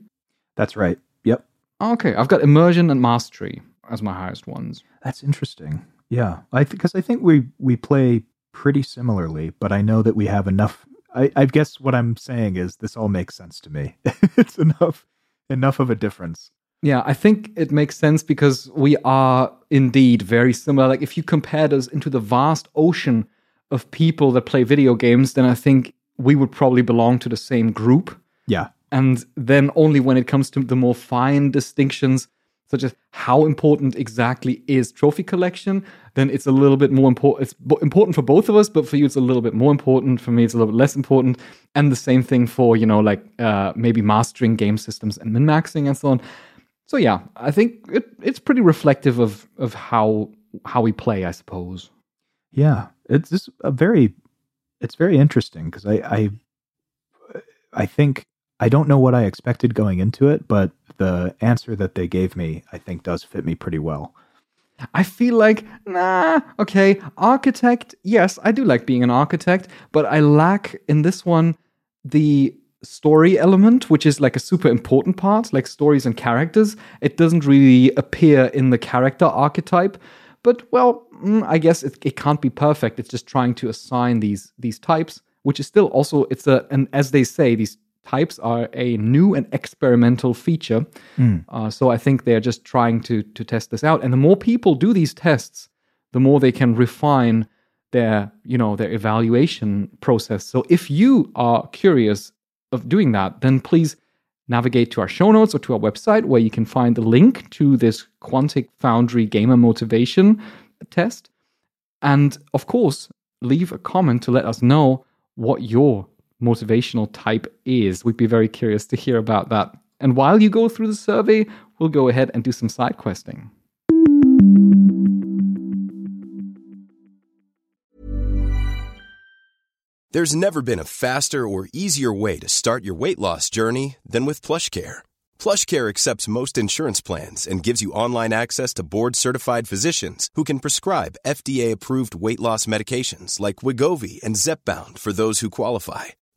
B: That's right. Yep.
A: Okay. I've got immersion and mastery as my highest ones.
B: That's interesting. Yeah, I because I think we we play pretty similarly, but I know that we have enough. I, I guess what I'm saying is this all makes sense to me. *laughs* it's enough enough of a difference.
A: Yeah, I think it makes sense because we are indeed very similar. Like, if you compared us into the vast ocean of people that play video games, then I think we would probably belong to the same group.
B: Yeah,
A: And then only when it comes to the more fine distinctions, such as how important exactly is trophy collection, then it's a little bit more important. It's important for both of us, but for you, it's a little bit more important. For me, it's a little bit less important. And the same thing for, you know, like uh, maybe mastering game systems and min maxing and so on. So yeah, I think it, it's pretty reflective of of how how we play, I suppose.
B: Yeah, it's just a very, it's very interesting because I, I, I think I don't know what I expected going into it, but the answer that they gave me, I think, does fit me pretty well.
A: I feel like, nah, okay, architect, yes, I do like being an architect, but I lack in this one the story element, which is like a super important part, like stories and characters. It doesn't really appear in the character archetype. But well, mm, I guess it, it can't be perfect. It's just trying to assign these these types, which is still also it's a and as they say, these types are a new and experimental feature.
B: Mm.
A: Uh, so I think they're just trying to to test this out. And the more people do these tests, the more they can refine their you know their evaluation process. So if you are curious of doing that, then please navigate to our show notes or to our website where you can find the link to this Quantic Foundry gamer motivation test. And of course, leave a comment to let us know what your motivational type is. We'd be very curious to hear about that. And while you go through the survey, we'll go ahead and do some side questing.
C: There's never been a faster or easier way to start your weight loss journey than with PlushCare. PlushCare accepts most insurance plans and gives you online access to board-certified physicians who can prescribe FDA-approved weight loss medications like Wegovy and Zepbound for those who qualify.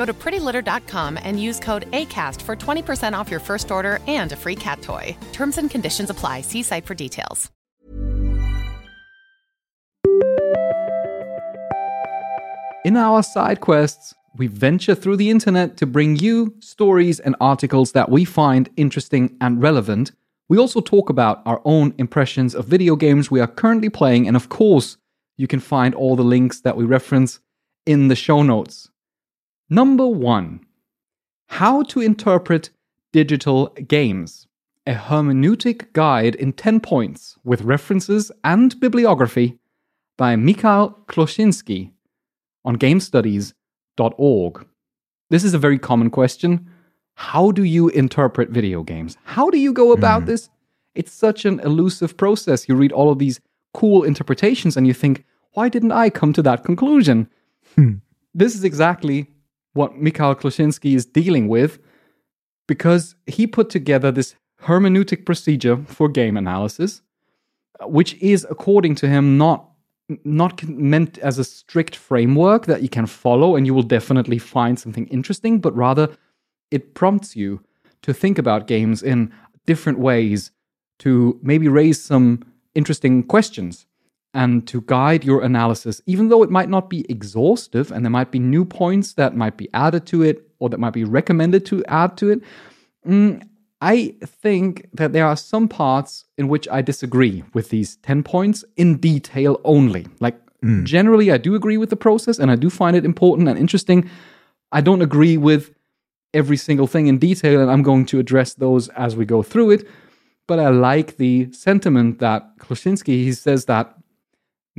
D: Go to prettylitter.com and use code ACAST for 20% off your first order and a free cat toy. Terms and conditions apply. See site for details.
A: In our side quests, we venture through the internet to bring you stories and articles that we find interesting and relevant. We also talk about our own impressions of video games we are currently playing, and of course, you can find all the links that we reference in the show notes. Number one How to interpret digital games. A hermeneutic guide in 10 points with references and bibliography by Mikhail Kłosiński on gamestudies.org. This is a very common question. How do you interpret video games? How do you go hmm. about this? It's such an elusive process. You read all of these cool interpretations and you think, why didn't I come to that conclusion? Hmm. This is exactly what Mikhail Kłosiński is dealing with because he put together this hermeneutic procedure for game analysis, which is, according to him, not not meant as a strict framework that you can follow and you will definitely find something interesting, but rather it prompts you to think about games in different ways, to maybe raise some interesting questions and to guide your analysis, even though it might not be exhaustive and there might be new points that might be added to it or that might be recommended to add to it. Mm, I think that there are some parts in which I disagree with these 10 points in detail only. Like Generally, I do agree with the process and I do find it important and interesting. I don't agree with every single thing in detail, and I'm going to address those as we go through it. But I like the sentiment that Kłosiński he says that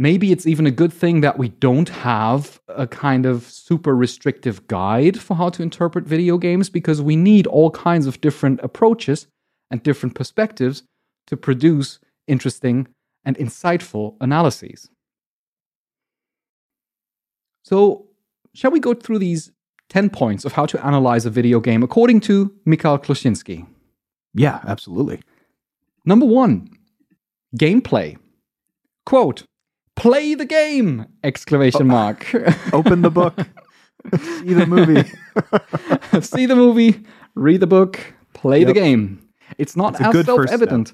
A: maybe it's even a good thing that we don't have a kind of super restrictive guide for how to interpret video games because we need all kinds of different approaches and different perspectives to produce interesting and insightful analyses. So, shall we go through these 10 points of how to analyze a video game according to Mikhail Kłosiński?
B: Yeah, absolutely.
A: Number one, gameplay. Quote, play the game! Exclamation oh. mark. *laughs*
B: Open the book. *laughs* See the movie. *laughs*
A: See the movie, read the book, play the game. It's not
B: It's
A: as
B: good
A: self-evident.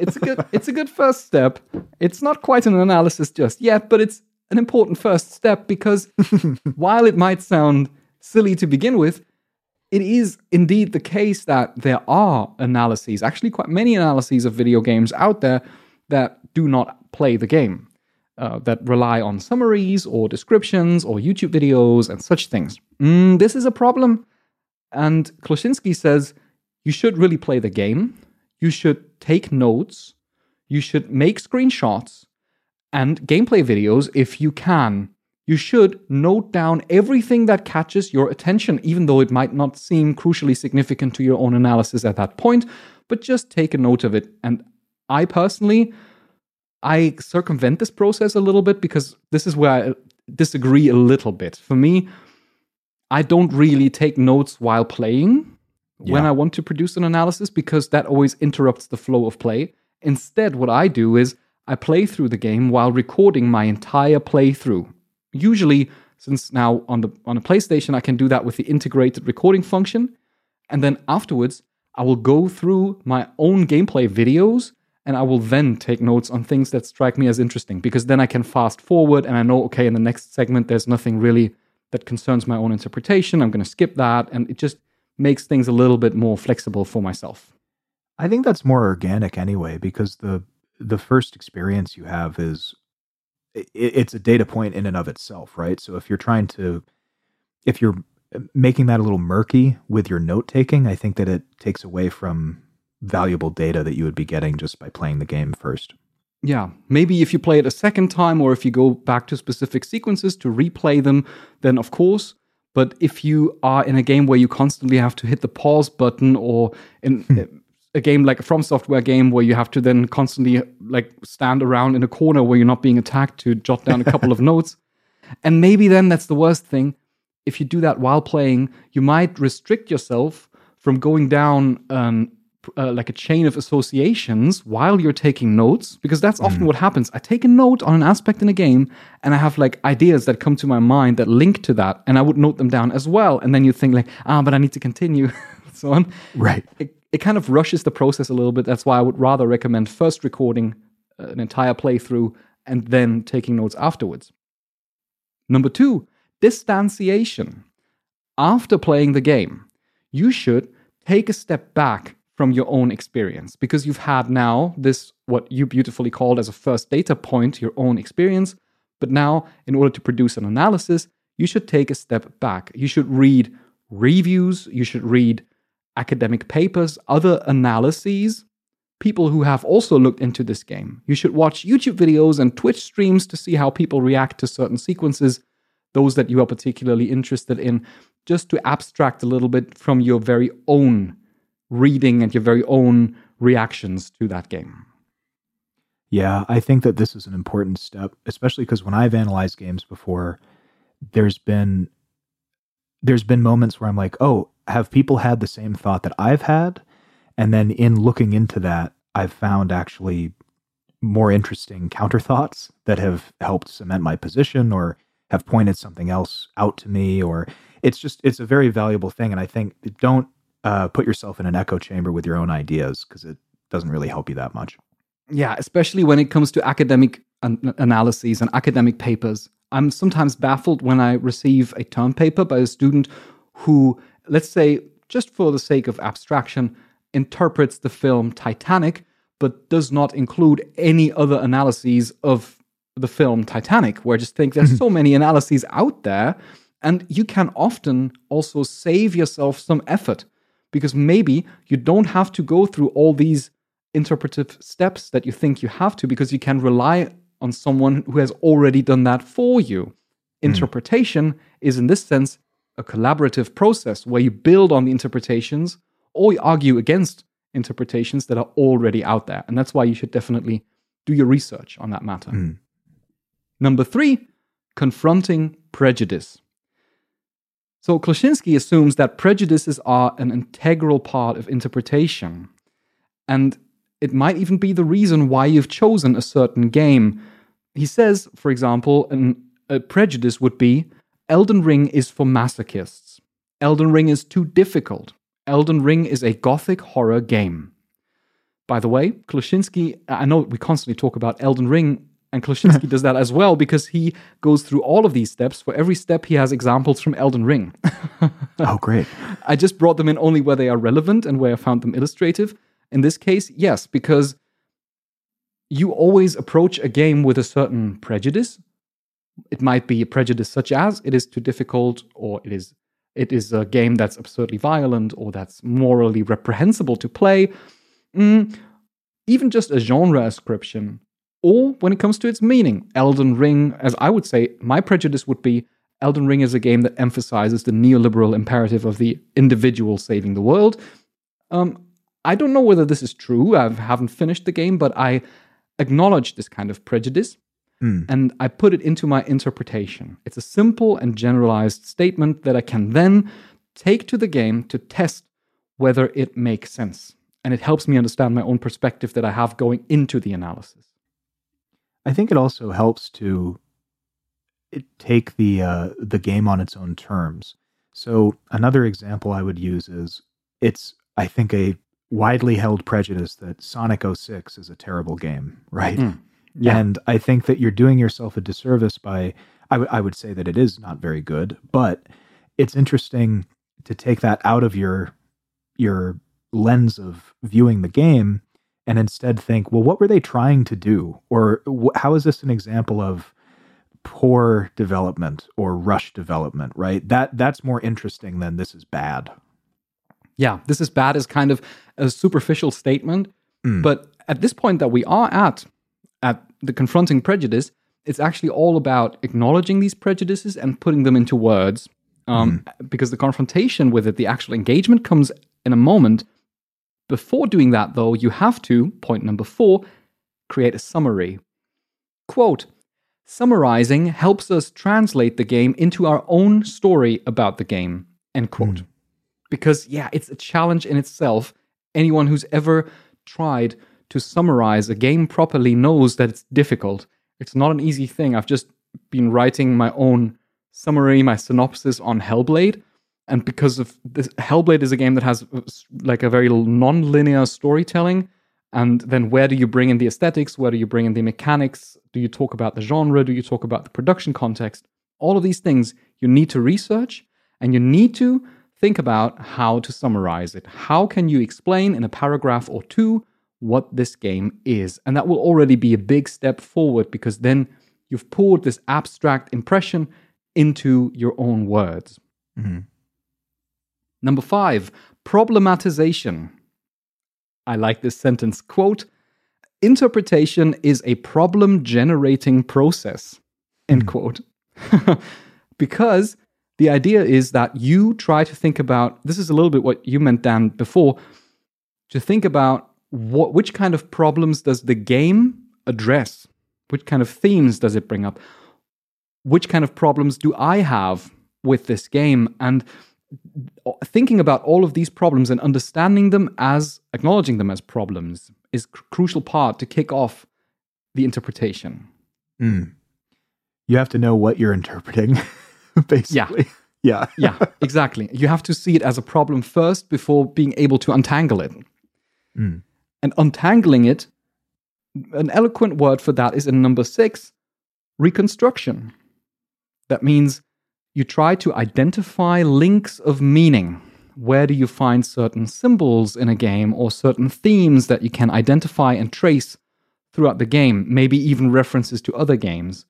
A: it's a good it's a good first step. It's not quite an analysis just yet, but it's an important first step because while it might sound silly to begin with, it is indeed the case that there are analyses, actually quite many analyses of video games out there that do not play the game, uh, that rely on summaries or descriptions or YouTube videos and such things. Mm, this is a problem. And Kłosiński says you should really play the game, you should take notes, you should make screenshots and gameplay videos if you can. You should note down everything that catches your attention, even though it might not seem crucially significant to your own analysis at that point, but just take a note of it. And I personally, I circumvent this process a little bit because this is where I disagree a little bit. For me, I don't really take notes while playing when I want to produce an analysis because that always interrupts the flow of play. Instead, what I do is I play through the game while recording my entire playthrough. Usually, since now on the on a PlayStation I can do that with the integrated recording function, and then afterwards I will go through my own gameplay videos and I will then take notes on things that strike me as interesting because then I can fast forward and I know okay in the next segment there's nothing really that concerns my own interpretation. I'm going to skip that and it just makes things a little bit more flexible for myself.
B: I think that's more organic anyway, because the the first experience you have is i it's a data point in and of itself, right? So if you're trying to, if you're uh, making that a little murky with your note taking, I think that it takes away from valuable data that you would be getting just by playing the game first.
A: Yeah, maybe if you play it a second time or if you go back to specific sequences to replay them, then of course. But if you are in a game where you constantly have to hit the pause button or in *laughs* a game like a From Software game where you have to then constantly like stand around in a corner where you're not being attacked to jot down a couple of *laughs* notes. And maybe then that's the worst thing. If you do that while playing, you might restrict yourself from going down um, uh, like a chain of associations while you're taking notes, because that's often what happens. I take a note on an aspect in a game, and I have like ideas that come to my mind that link to that, and I would note them down as well. And then you think like, ah, but I need to continue, *laughs* so on.
B: Right.
A: It, it kind of rushes the process a little bit. That's why I would rather recommend first recording uh, an entire playthrough and then taking notes afterwards. Number two, distanciation. After playing the game, you should take a step back from your own experience because you've had now this, what you beautifully called as a first data point, your own experience. But now, in order to produce an analysis, you should take a step back. You should read reviews, you should read academic papers, other analyses, people who have also looked into this game. You should watch YouTube videos and Twitch streams to see how people react to certain sequences, those that you are particularly interested in, just to abstract a little bit from your very own reading and your very own reactions to that game.
B: Yeah, I think that this is an important step, especially because when I've analyzed games before, there's been there's been moments where I'm like, oh, have people had the same thought that I've had? And then in looking into that, I've found actually more interesting counter thoughts that have helped cement my position or have pointed something else out to me or it's just it's a very valuable thing and i think don't uh, put yourself in an echo chamber with your own ideas because it doesn't really help you that much
A: Yeah, especially when it comes to academic an- analyses and academic papers. I'm sometimes baffled when I receive a term paper by a student who, let's say, just for the sake of abstraction, interprets the film Titanic, but does not include any other analyses of the film Titanic, where I just think there's *laughs* so many analyses out there, and you can often also save yourself some effort because maybe you don't have to go through all these interpretive steps that you think you have to because you can rely on someone who has already done that for you. Hmm. Interpretation is, in this sense, a collaborative process where you build on the interpretations or you argue against interpretations that are already out there. And that's why you should definitely do your research on that matter. Hmm. Number three, confronting prejudice. So Kłosiński assumes that prejudices are an integral part of interpretation. And it might even be the reason why you've chosen a certain game. He says, for example, an, a prejudice would be Elden Ring is for masochists. Elden Ring is too difficult. Elden Ring is a gothic horror game. By the way, Kłosiński, I know we constantly talk about Elden Ring, and Kłosiński does that as well because he goes through all of these steps. For every step, he has examples from Elden Ring. *laughs*
B: Oh, great.
A: I just brought them in only where they are relevant and where I found them illustrative. In this case, yes, because you always approach a game with a certain prejudice. It might be a prejudice such as it is too difficult, or it is it is a game that's absurdly violent, or that's morally reprehensible to play. Mm, even just a genre ascription, or when it comes to its meaning. Elden Ring, as I would say, my prejudice would be Elden Ring is a game that emphasizes the neoliberal imperative of the individual saving the world. Um, I don't know whether this is true. I haven't finished the game, but I acknowledge this kind of prejudice and I put it into my interpretation. It's a simple and generalized statement that I can then take to the game to test whether it makes sense. And it helps me understand my own perspective that I have going into the analysis.
B: I think it also helps to it- take the uh, the game on its own terms. So another example I would use is it's I think a widely held prejudice that Sonic 06 is a terrible game, *laughs* right?
A: Mm. Yeah.
B: And I think that you're doing yourself a disservice by I would I would say that it is not very good, but it's interesting to take that out of your your lens of viewing the game and instead think, well, what were they trying to do? Or how is this an example of poor development or rush development, right? That that's more interesting than this is bad.
A: Yeah, this is bad is kind of a superficial statement, but at this point that we are at, at the confronting prejudice, it's actually all about acknowledging these prejudices and putting them into words. Um, Because the confrontation with it, the actual engagement comes in a moment. Before doing that, though, you have to, point number four, create a summary. Quote Summarizing helps us translate the game into our own story about the game. End hmm. quote because yeah, it's a challenge in itself. Anyone who's ever tried to summarize a game properly knows that it's difficult. It's not an easy thing. I've just been writing my own summary, my synopsis on Hellblade, and because of this, Hellblade is a game that has uh, like a very non-linear storytelling. And then where do you bring in the aesthetics? Where do you bring in the mechanics? Do you talk about the genre? Do you talk about the production context? All of these things you need to research and you need to think about how to summarize it. How can you explain in a paragraph or two what this game is? And that will already be a big step forward because then you've poured this abstract impression into your own words. Number five, problematization. I like this sentence. Quote Interpretation is a problem generating process. End hmm. quote. *laughs* because the idea is that you try to think about this is a little bit what you meant, Dan, before to think about what which kind of problems does the game address? Which kind of themes does it bring up? Which kind of problems do I have with this game? And thinking about all of these problems and understanding them as acknowledging them as problems is cr- crucial part to kick off the interpretation.
B: Mm. You have to know what you're interpreting, *laughs* basically. Yeah. *laughs*
A: Yeah, exactly. You have to see it as a problem first before being able to untangle it.
B: Mm.
A: And untangling it, an eloquent word for that is in number six reconstruction. That means you try to identify links of meaning. Where do you find certain symbols in a game or certain themes that you can identify and trace throughout the game, maybe even references to other games.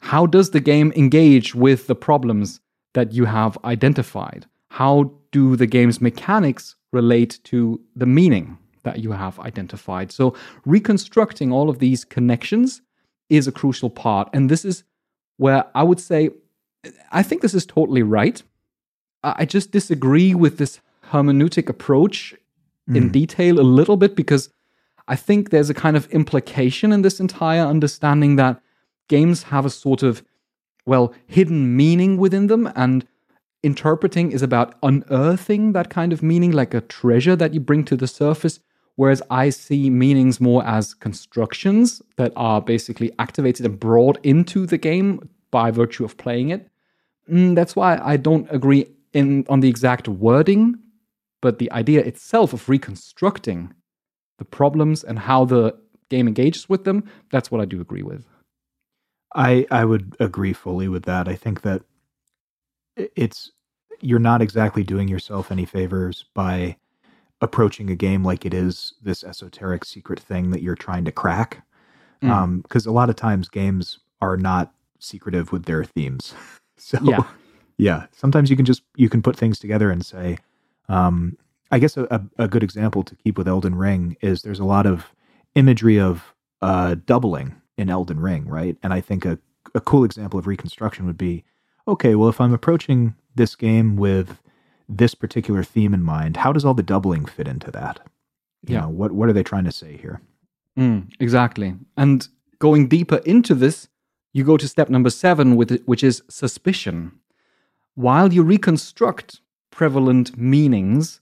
A: How does the game engage with the problems that you have identified? How do the game's mechanics relate to the meaning that you have identified? So, reconstructing all of these connections is a crucial part. And this is where I would say, I think this is totally right. I just disagree with this hermeneutic approach mm. in detail a little bit because I think there's a kind of implication in this entire understanding that games have a sort of, well, hidden meaning within them, and interpreting is about unearthing that kind of meaning, like a treasure that you bring to the surface. Whereas I see meanings more as constructions that are basically activated and brought into the game by virtue of playing it. Mm, that's why I don't agree in on the exact wording, but the idea itself of reconstructing the problems and how the game engages with them, that's what I do agree with.
B: I I would agree fully with that. I think that it's you're not exactly doing yourself any favors by approaching a game like it is this esoteric secret thing that you're trying to crack. Because mm. um, a lot of times games are not secretive with their themes. *laughs* So yeah, *laughs* yeah. Sometimes you can just you can put things together and say, um, I guess a, a, a, good example to keep with Elden Ring is there's a lot of imagery of uh, doubling in Elden Ring, right? And I think a, a cool example of reconstruction would be okay, well, if I'm approaching this game with this particular theme in mind, how does all the doubling fit into that? You yeah. know, what, what are they trying to say here?
A: Mm, exactly. And going deeper into this, you go to step number seven, which is suspicion. While you reconstruct prevalent meanings,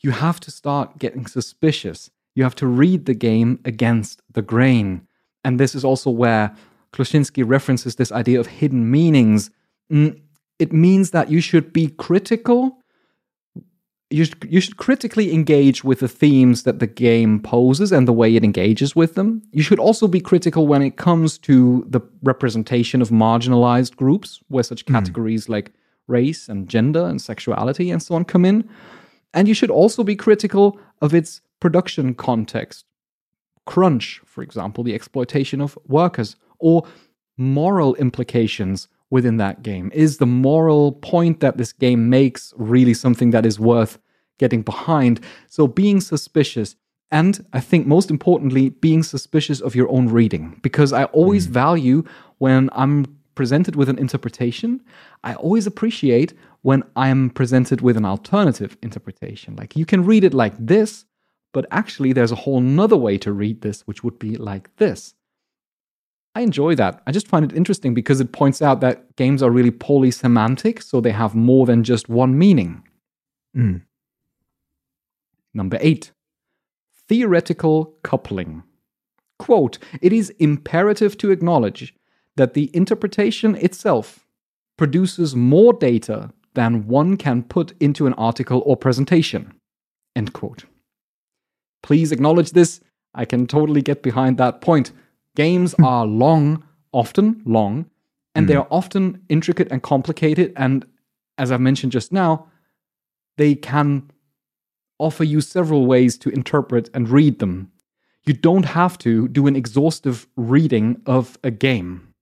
A: you have to start getting suspicious. You have to read the game against the grain. And this is also where Kłosiński references this idea of hidden meanings. Mm, it means that you should be critical. You should, you should critically engage with the themes that the game poses and the way it engages with them. You should also be critical when it comes to the representation of marginalized groups, where such hmm. categories mm. like race and gender and sexuality and so on come in. And you should also be critical of its production context crunch, for example, the exploitation of workers, or moral implications within that game. Is the moral point that this game makes really something that is worth getting behind? So being suspicious. And I think most importantly, being suspicious of your own reading, because I always mm. value when I'm presented with an interpretation, I always appreciate when I'm presented with an alternative interpretation. Like you can read it like this, but actually, there's a whole nother way to read this, which would be like this. I enjoy that. I just find it interesting because it points out that games are really polysemantic, so they have more than just one meaning.
B: Mm.
A: Number eight, theoretical coupling. Quote, it is imperative to acknowledge that the interpretation itself produces more data than one can put into an article or presentation. End quote. Please acknowledge this. I can totally get behind that point. Games hmm. are long, often long, and mm. they hmm. are often intricate and complicated. And as I've mentioned just now, they can offer you several ways to interpret and read them. You don't have to do an exhaustive reading of a game.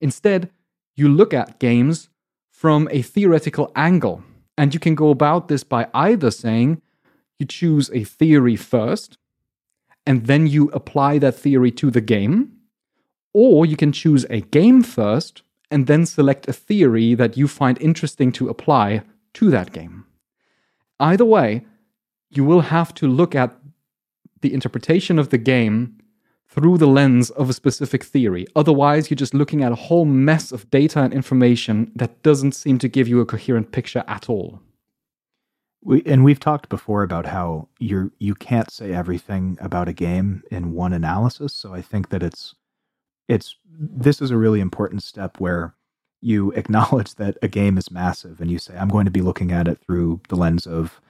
A: Instead, you look at games from a theoretical angle. And you can go about this by either saying, you choose a theory first, and then you apply that theory to the game. Or you can choose a game first, and then select a theory that you find interesting to apply to that game. Either way, you will have to look at the interpretation of the game through the lens of a specific theory. Otherwise, you're just looking at a whole mess of data and information that doesn't seem to give you a coherent picture at all.
B: We, and we've talked before about how you're you can't say everything about a game in one analysis. So I think that it's it's this is a really important step where you *laughs* acknowledge that a game is massive and you say I'm going to be looking at it through the lens of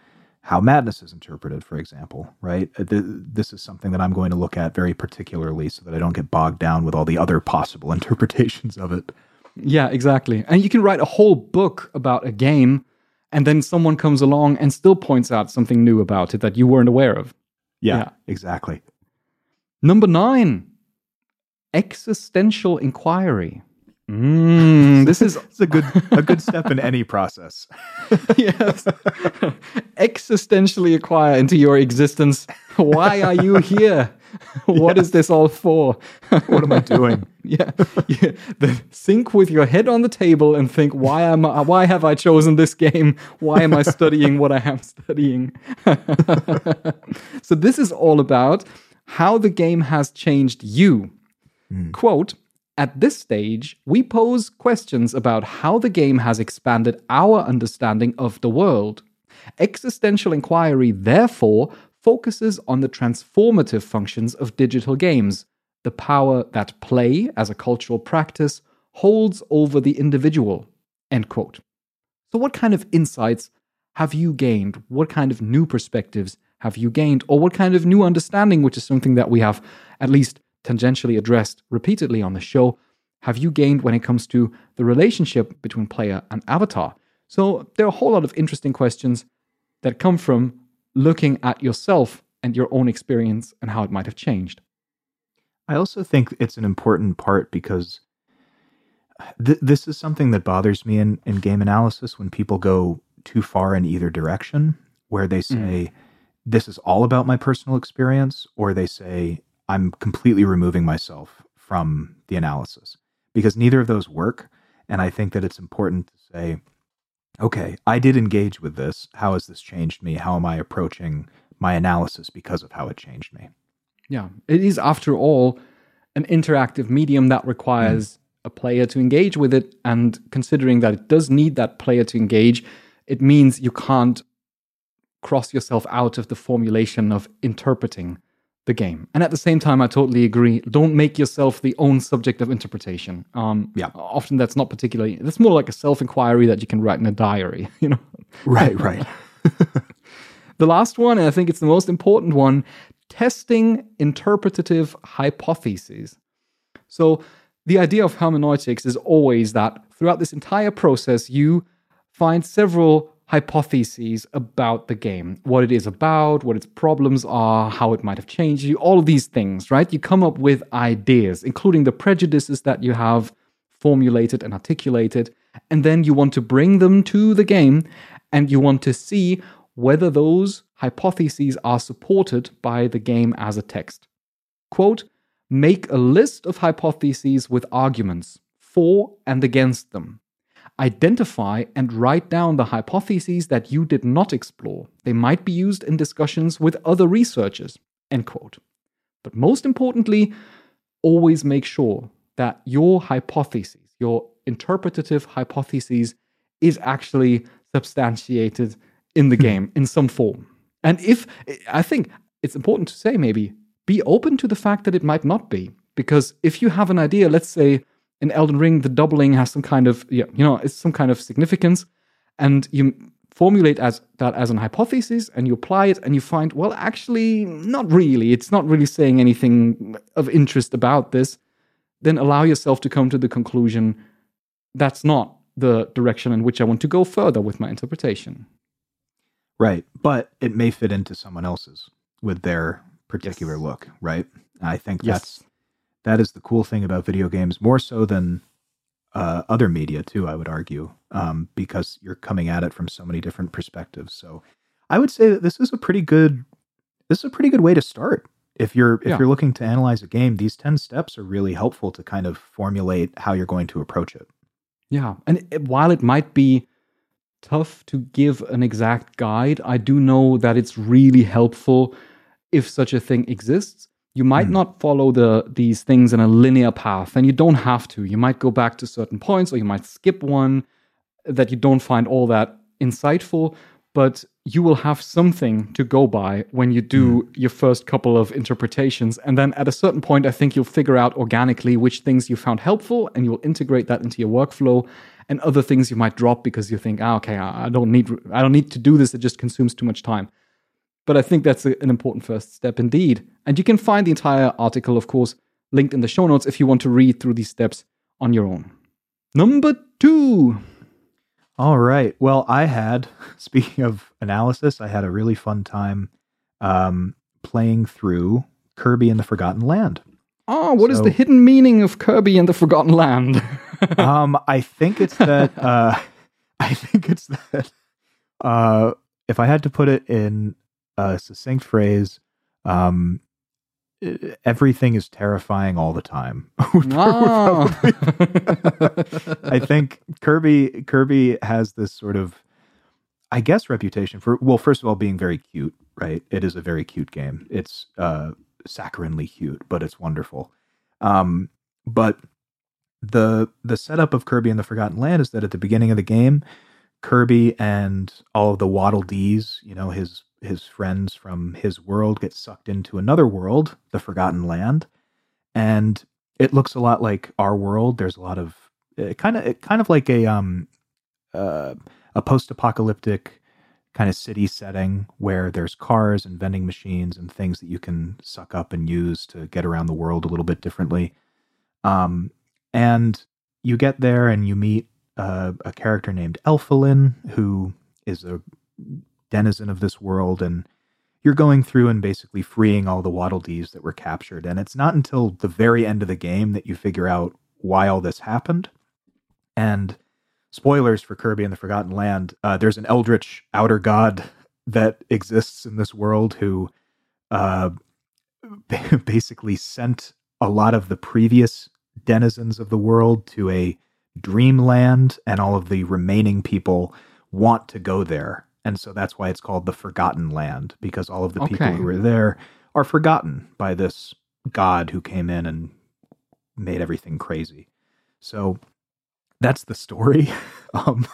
B: how madness is interpreted, for example, right? Uh, this is something that I'm going to look at very particularly so that I don't get bogged down with all the other possible *laughs* interpretations of it.
A: Yeah, exactly. And you can write a whole book about a game and then someone comes along and still points out something new about it that you weren't aware of.
B: Yeah, yeah. exactly.
A: Number nine, existential inquiry. Mm, this is *laughs*
B: It's a good a good *laughs* step in any process. *laughs*
A: yes. Existentially acquire into your existence. Why are you here? What is this all for?
B: What am I doing?
A: yeah, yeah. The, think with your head on the table and think, why am I, why have I chosen this game? Why am I studying what I am studying? so this is all about how the game has changed you. Quote, at this stage, we pose questions about how the game has expanded our understanding of the world. Existential inquiry, therefore, focuses on the transformative functions of digital games, the power that play as a cultural practice holds over the individual. End quote. So, what kind of insights have you gained? What kind of new perspectives have you gained? Or what kind of new understanding, which is something that we have at least tangentially addressed repeatedly on the show, have you gained when it comes to the relationship between player and avatar? So, there are a whole lot of interesting questions that come from looking at yourself and your own experience and how it might have changed.
B: I also think it's an important part because th- this is something that bothers me in, in game analysis when people go too far in either direction, where they mm. say, this is all about my personal experience, or they say, I'm completely removing myself from the analysis because neither of those work. And I think that it's important to say, okay, I did engage with this. How has this changed me? How am I approaching my analysis because of how it changed me?
A: Yeah, it is, after all, an interactive medium that requires a player to engage with it. And considering that it does need that player to engage, it means you can't cross yourself out of the formulation of interpreting the game. And at the same time, I totally agree. Don't make yourself the own subject of interpretation. Um,
B: Yeah.
A: Often that's not particularly, that's more like a self inquiry that you can write in a diary, *laughs* you know?
B: Right, right. *laughs*
A: The last one, and I think it's the most important one testing interpretative hypotheses. So, the idea of hermeneutics is always that throughout this entire process, you find several hypotheses about the game what it is about, what its problems are, how it might have changed you, all of these things, right? You come up with ideas, including the prejudices that you have formulated and articulated, and then you want to bring them to the game and you want to see whether those hypotheses are supported by the game as a text. Quote, make a list of hypotheses with arguments for and against them. Identify and write down the hypotheses that you did not explore. They might be used in discussions with other researchers. End quote. But most importantly, always make sure that your hypotheses, your interpretative hypotheses, is actually substantiated in the *laughs* game in some form. And if I think it's important to say, maybe be open to the fact that it might not be. Because if you have an idea, let's say in Elden Ring, the doubling has some kind of, yeah, you know, it's some kind of significance, and you formulate as that as an hypothesis and you apply it and you find, well, actually, not really. It's not really saying anything of interest about this. Then allow yourself to come to the conclusion that's not the direction in which I want to go further with my interpretation.
B: Right. But it may fit into someone else's with their particular
A: Yes.
B: look, right? I think
A: Yes.
B: that's that is the cool thing about video games, more so than uh, other media too. I would argue, um, because you're coming at it from so many different perspectives. So, I would say that this is a pretty good this is a pretty good way to start. If you're if
A: Yeah.
B: you're looking to analyze a game, these ten steps are really helpful to kind of formulate how you're going to approach it.
A: Yeah. And it, while it might be tough to give an exact guide, I do know that it's really helpful if such a thing exists. You might not follow the these things in a linear path, and you don't have to. You might go back to certain points, or you might skip one that you don't find all that insightful, but you will have something to go by when you do your first couple of interpretations. And then at a certain point, I think you'll figure out organically which things you found helpful and you'll integrate that into your workflow. And other things you might drop because you think, ah, okay, I I don't need, I don't need to do this. It just consumes too much time. But I think that's a, an important first step indeed. And you can find the entire article, of course, linked in the show notes if you want to read through these steps on your own. Number two.
B: All right. Well, I had, *laughs* speaking of analysis, I had a really fun time um, playing through Kirby and the Forgotten Land.
A: Oh, what is
B: So-
A: the hidden meaning of Kirby and the Forgotten Land? *laughs*
B: um, I think it's that. Uh, *laughs* I think it's that. Uh, if I had to put it in a succinct phrase, um, everything is terrifying all the time. *laughs* *laughs* I think Kirby Kirby has this sort of, I guess, reputation for well, first of all, being very cute. Right, it is a very cute game. It's uh, saccharinely cute, but it's wonderful. Um, but the the setup of Kirby and the Forgotten Land is that at the beginning of the game, Kirby and all of the Waddle Dees, you know, his his friends from his world get sucked into another world, the Forgotten Land, and it looks a lot like our world. There's a lot of kind of kind of like a um uh, a post-apocalyptic kind of city setting where there's cars and vending machines and things that you can suck up and use to get around the world a little bit differently. Um, and you get there and you meet uh, a character named Elfilin, who is a denizen of this world, and you're going through and basically freeing all the Waddle Dees that were captured. And it's not until the very end of the game that you figure out why all this happened. And spoilers for Kirby and the Forgotten Land, uh, there's an eldritch outer god that exists in this world who uh, *laughs* basically sent a lot of the previous denizens of the world to a dreamland, and all of the remaining people want to go there. And so that's why it's called the Forgotten Land, because all of the people who were there are forgotten by this god who came in and made everything crazy. So that's the story. *laughs* um,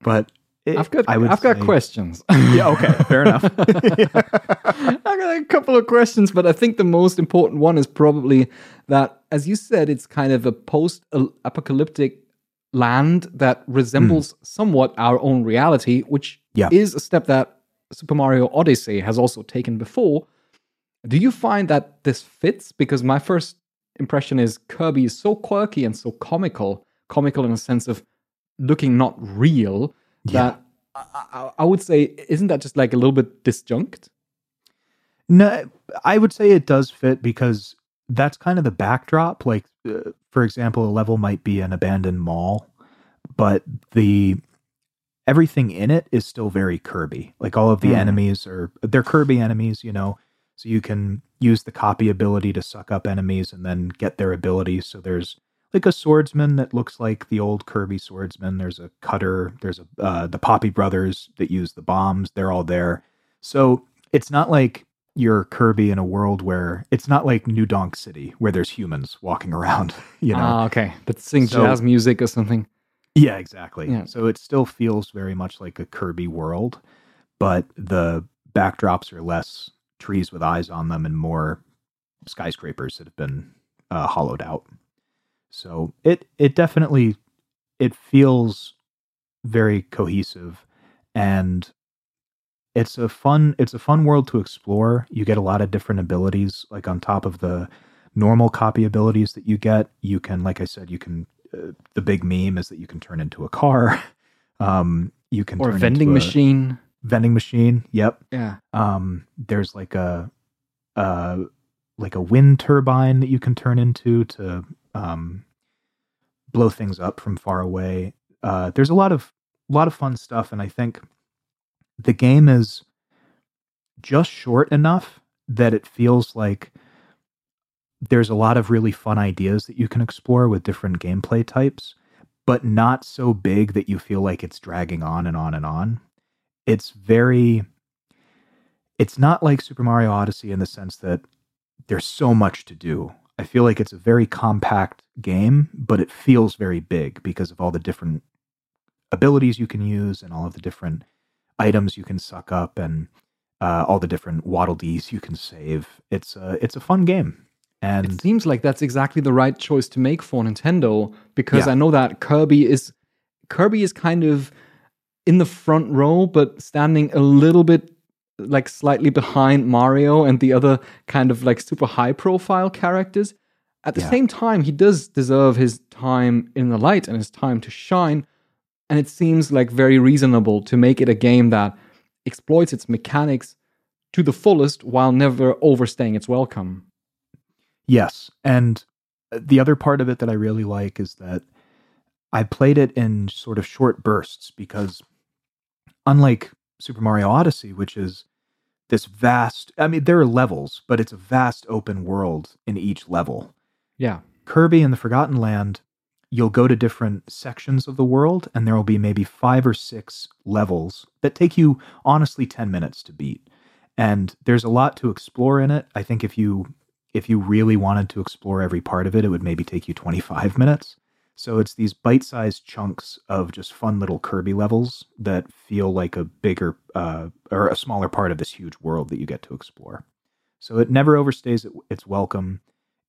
B: but it,
A: I've got
B: I
A: I've got questions.
B: Yeah, okay, fair enough. *laughs*
A: I've got a couple of questions, but I think the most important one is probably that, as you said, it's kind of a post-apocalyptic land that resembles somewhat our own reality, which
B: Yeah.
A: is a step that Super Mario Odyssey has also taken before. Do you find that this fits? Because my first impression is Kirby is so quirky and so comical, comical in a sense of looking not real, that I, I, I would say, isn't that just like a little bit disjunct?
B: No, I would say it does fit because that's kind of the backdrop. Like, uh, for example, a level might be an abandoned mall, but the everything in it is still very Kirby. Like all of the
A: Hmm.
B: enemies are they're Kirby enemies, you know. So you can use the copy ability to suck up enemies and then get their abilities. So there's like a swordsman that looks like the old Kirby swordsman. There's a cutter. There's a uh, the Poppy brothers that use the bombs. They're all there. So it's not like you're Kirby in a world where it's not like New Donk City where there's humans walking *laughs* around. You know,
A: Ah, okay. But sing
B: So-
A: jazz music or something.
B: Yeah, exactly.
A: Yeah.
B: So it still feels very much like a Kirby world, but the backdrops are less trees with eyes on them and more skyscrapers that have been uh, hollowed out. So it it definitely it feels very cohesive and it's a fun it's a fun world to explore. You get a lot of different abilities like on top of the normal copy abilities that you get. You can like I said you can uh, the big meme is that you can turn into a car. *laughs* Um you can
A: Or a
B: turn
A: vending
B: into a
A: machine.
B: vending machine. Yep.
A: Yeah.
B: Um, there's like a, uh, like a wind turbine that you can turn into to um, blow things up from far away. Uh, there's a lot of lot of fun stuff, and I think the game is just short enough that it feels like there's a lot of really fun ideas that you can explore with different gameplay types, but not so big that you feel like it's dragging on and on and on. It's very it's not like Super Mario Odyssey in the sense that there's so much to do. I feel like it's a very compact game, but it feels very big because of all the different abilities you can use and all of the different items you can suck up and uh, all the different waddle dees you can save. It's a it's a fun game, and
A: It seems like that's exactly the right choice to make for Nintendo because
B: Yeah.
A: I know that Kirby is Kirby is kind of in the front row but standing a little bit like slightly behind Mario and the other kind of like super high profile characters. At the
B: Yeah.
A: same time, he does deserve his time in the light and his time to shine. And it seems like very reasonable to make it a game that exploits its mechanics to the fullest while never overstaying its welcome.
B: Yes. And uh, the other part of it that I really like is that I played it in sort of short bursts because unlike Super Mario Odyssey, which is this vast, I mean, there are levels, but it's a vast open world in each level.
A: Yeah.
B: Kirby and the Forgotten Land, you'll go to different sections of the world, and there will be maybe five or six levels that take you honestly 10 minutes to beat. And there's a lot to explore in it. I think if you if you really wanted to explore every part of it, it would maybe take you 25 minutes. So it's these bite-sized chunks of just fun little Kirby levels that feel like a bigger uh, or a smaller part of this huge world that you get to explore. So it never overstays its welcome.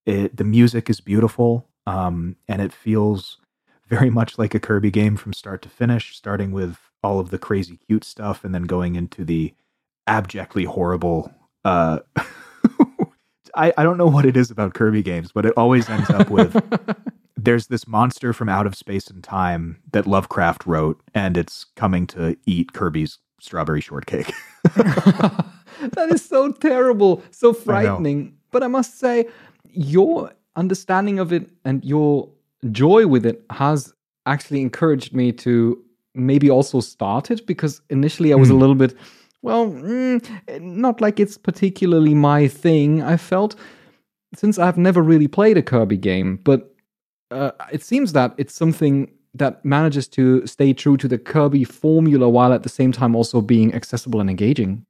B: It, the music is beautiful, um, and it feels very much like a Kirby game from start to finish, starting with all of the crazy cute stuff and then going into the abjectly horrible. Uh, *laughs* I, I don't know what it is about Kirby games, but it always ends up with *laughs* there's this monster from out of space and time that Lovecraft wrote, and it's coming to eat Kirby's strawberry shortcake. *laughs*
A: that is so terrible, so frightening. I but I must say, your understanding of it and your joy with it has actually encouraged me to maybe also start it because initially I was mm. a hmm. little bit, well, mm, not like it's particularly my thing. I felt since I've never really played a Kirby game, but uh, it seems that it's something that manages to stay true to the Kirby formula while at the same time also being accessible and engaging.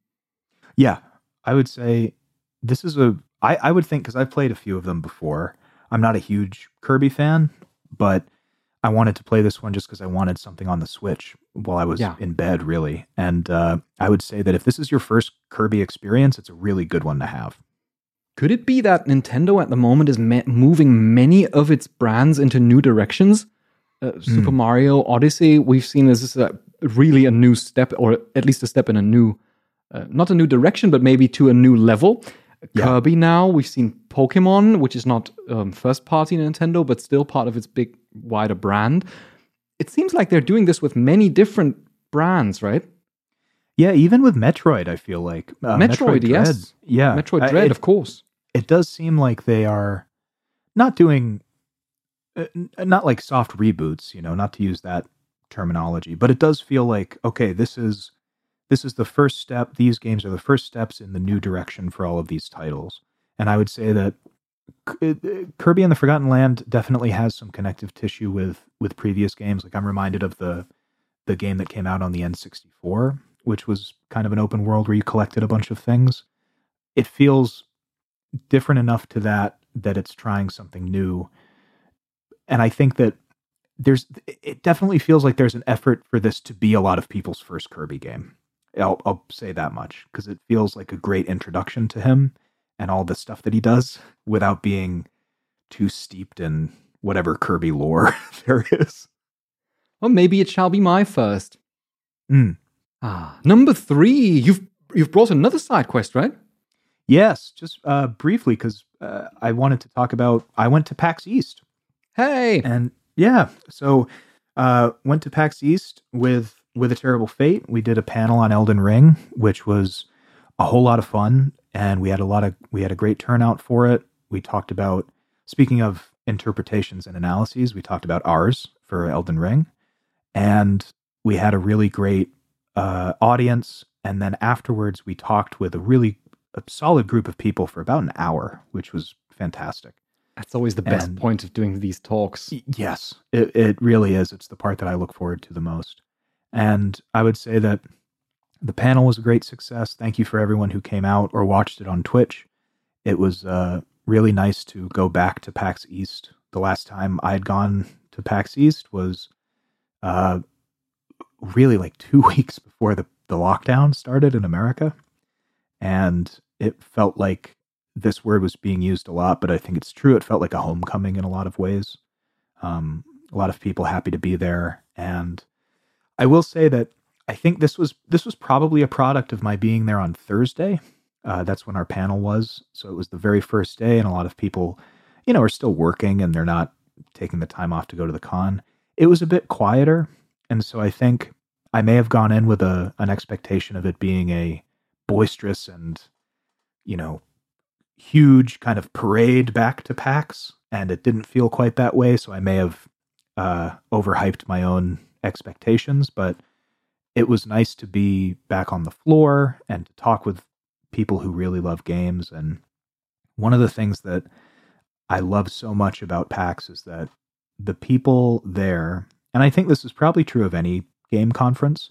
B: Yeah, I would say this is a. I, I would think because I've played a few of them before. I'm not a huge Kirby fan, but I wanted to play this one just because I wanted something on the Switch while I was yeah. in bed, really. And uh, I would say that if this is your first Kirby experience, it's a really good one to have.
A: Could it be that Nintendo at the moment is me- moving many of its brands into new directions? Uh, mm. Super Mario Odyssey, we've seen as a, really a new step, or at least a step in a new, uh, not a new direction, but maybe to a new level. Yeah. Kirby now, we've seen Pokemon, which is not um, first party Nintendo, but still part of its big, wider brand. It seems like they're doing this with many different brands, right?
B: Yeah, even with Metroid, I feel like
A: uh, Metroid, Metroid yes,
B: yeah,
A: Metroid Dread, it, of course
B: it does seem like they are not doing uh, not like soft reboots, you know, not to use that terminology, but it does feel like okay, this is this is the first step. These games are the first steps in the new direction for all of these titles. And I would say that Uh, Kirby and the Forgotten Land definitely has some connective tissue with with previous games. Like I'm reminded of the the game that came out on the N64, which was kind of an open world where you collected a bunch of things. It feels different enough to that that it's trying something new. And I think that there's it definitely feels like there's an effort for this to be a lot of people's first Kirby game. I'll, I'll say that much because it feels like a great introduction to him and all the stuff that he does without being too steeped in whatever Kirby lore *laughs* there is.
A: Well, maybe it shall be my first.
B: Mm.
A: Ah, number three. You've you've brought another side quest, right?
B: Yes, just uh, briefly because uh, I wanted to talk about. I went to PAX East.
A: Hey,
B: and yeah, so uh, went to PAX East with with a terrible fate. We did a panel on Elden Ring, which was a whole lot of fun, and we had a lot of we had a great turnout for it. We talked about speaking of interpretations and analyses. We talked about ours for Elden Ring, and we had a really great uh, audience. And then afterwards, we talked with a really a solid group of people for about an hour, which was fantastic.
A: That's always the best and point of doing these talks.
B: Yes, it, it really is. It's the part that I look forward to the most. And I would say that the panel was a great success. Thank you for everyone who came out or watched it on Twitch. It was uh, really nice to go back to PAX East. The last time I had gone to PAX East was uh, really like *laughs* two weeks before the, the lockdown started in America. And it felt like this word was being used a lot, but I think it's true. It felt like a homecoming in a lot of ways. Um, a lot of people happy to be there, and I will say that I think this was this was probably a product of my being there on Thursday. Uh, that's when our panel was, so it was the very first day, and a lot of people, you know, are still working and they're not taking the time off to go to the con. It was a bit quieter, and so I think I may have gone in with a an expectation of it being a boisterous and you know huge kind of parade back to PAX, and it didn't feel quite that way. So I may have uh, overhyped my own expectations, but it was nice to be back on the floor and to talk with people who really love games. And one of the things that I love so much about PAX is that the people there, and I think this is probably true of any game conference,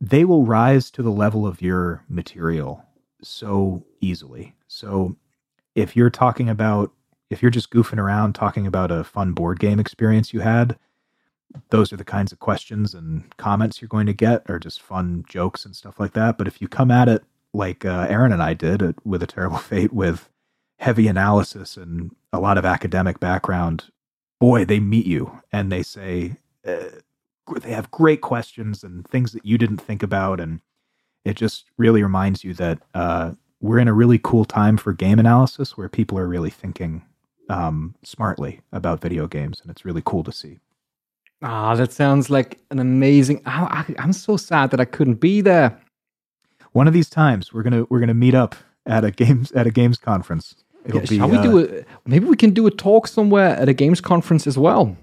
B: they will rise to the level of your material so easily. So if you're talking about, if you're just goofing around talking about a fun board game experience you had, those are the kinds of questions and comments you're going to get, or just fun jokes and stuff like that. But if you come at it like uh, Aaron and I did at, with a terrible *laughs* fate, with heavy analysis and a lot of academic background, boy, they meet you and they say uh, they have great questions and things that you didn't think about, and it just really reminds you that uh, we're in a really cool time for game analysis where people are really thinking um, smartly about video games, and it's really cool to see.
A: Ah, that sounds like an amazing. I, am so sad that I couldn't be there.
B: One of these times, we're gonna we're gonna meet up at a games at a games conference.
A: It'll yeah, be, shall we uh, do a? Maybe we can do a talk somewhere at a games conference as well.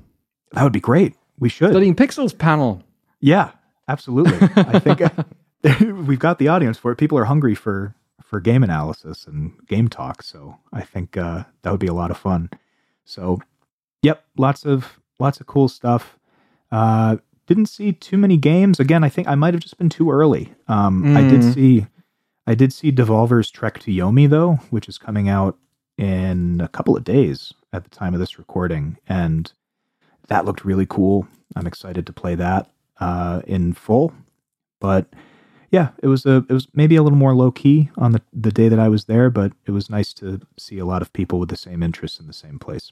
B: That would be great. We should
A: studying pixels panel.
B: Yeah, absolutely. I think *laughs* *laughs* we've got the audience for it. People are hungry for for game analysis and game talk. So I think uh, that would be a lot of fun. So, yep, lots of lots of cool stuff. Uh, didn't see too many games. Again, I think I might have just been too early. Um, mm. I did mm. see, I did see Devolver's Trek to Yomi though, which is coming out in a couple of days at the time of this recording, and that looked really cool. I'm excited to play that uh, in full. But yeah, it was a it was maybe a little more low key on the the day that I was there, but it was nice to see a lot of people with the same interests in the same place.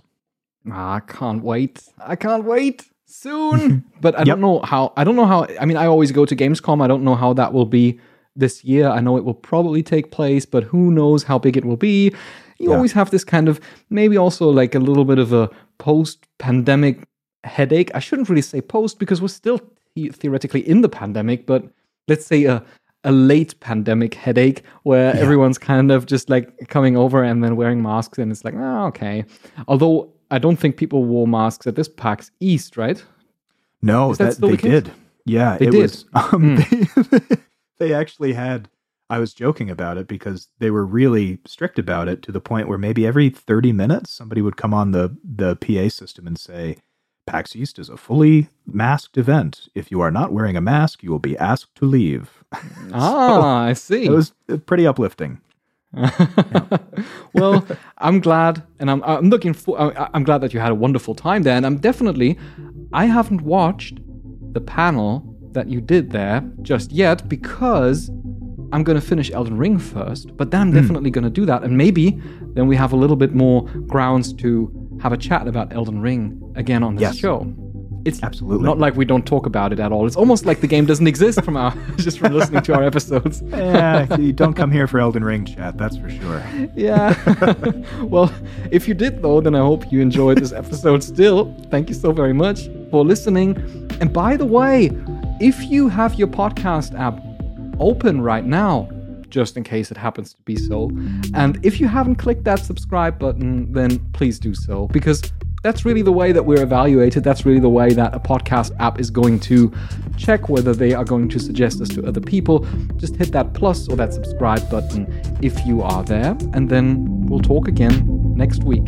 A: Ah, I can't wait. I can't wait soon. *laughs* but I yep. don't know how. I don't know how. I mean, I always go to Gamescom. I don't know how that will be this year. I know it will probably take place, but who knows how big it will be. You yeah. always have this kind of maybe also like a little bit of a post pandemic headache. I shouldn't really say post because we're still theoretically in the pandemic, but let's say a a late pandemic headache where yeah. everyone's kind of just like coming over and then wearing masks and it's like, oh, okay. Although I don't think people wore masks at this PAX East, right?
B: No, that, that they the did. Yeah,
A: they
B: it
A: did.
B: was. Um, mm. they, *laughs* they actually had. I was joking about it because they were really strict about it to the point where maybe every 30 minutes somebody would come on the the PA system and say, PAX East is a fully masked event. If you are not wearing a mask, you will be asked to leave. *laughs*
A: Ah, so I see.
B: It was uh, pretty uplifting. *laughs*
A: well, I'm glad, and I'm I'm looking for. I'm glad that you had a wonderful time there, and I'm definitely. I haven't watched the panel that you did there just yet because I'm going to finish Elden Ring first. But then I'm mm. definitely going to do that, and maybe then we have a little bit more grounds to have a chat about Elden Ring again on this yes. show. It's
B: absolutely
A: not like we don't talk about it at all. It's almost like the game doesn't exist from our *laughs* just from listening to our episodes. *laughs*
B: yeah, you don't come here for Elden Ring chat, that's for sure.
A: Yeah. *laughs* well, if you did though, then I hope you enjoyed this episode still. Thank you so very much for listening. And by the way, if you have your podcast app open right now, just in case it happens to be so. And if you haven't clicked that subscribe button, then please do so because that's really the way that we're evaluated. That's really the way that a podcast app is going to check whether they are going to suggest us to other people. Just hit that plus or that subscribe button if you are there, and then we'll talk again next week.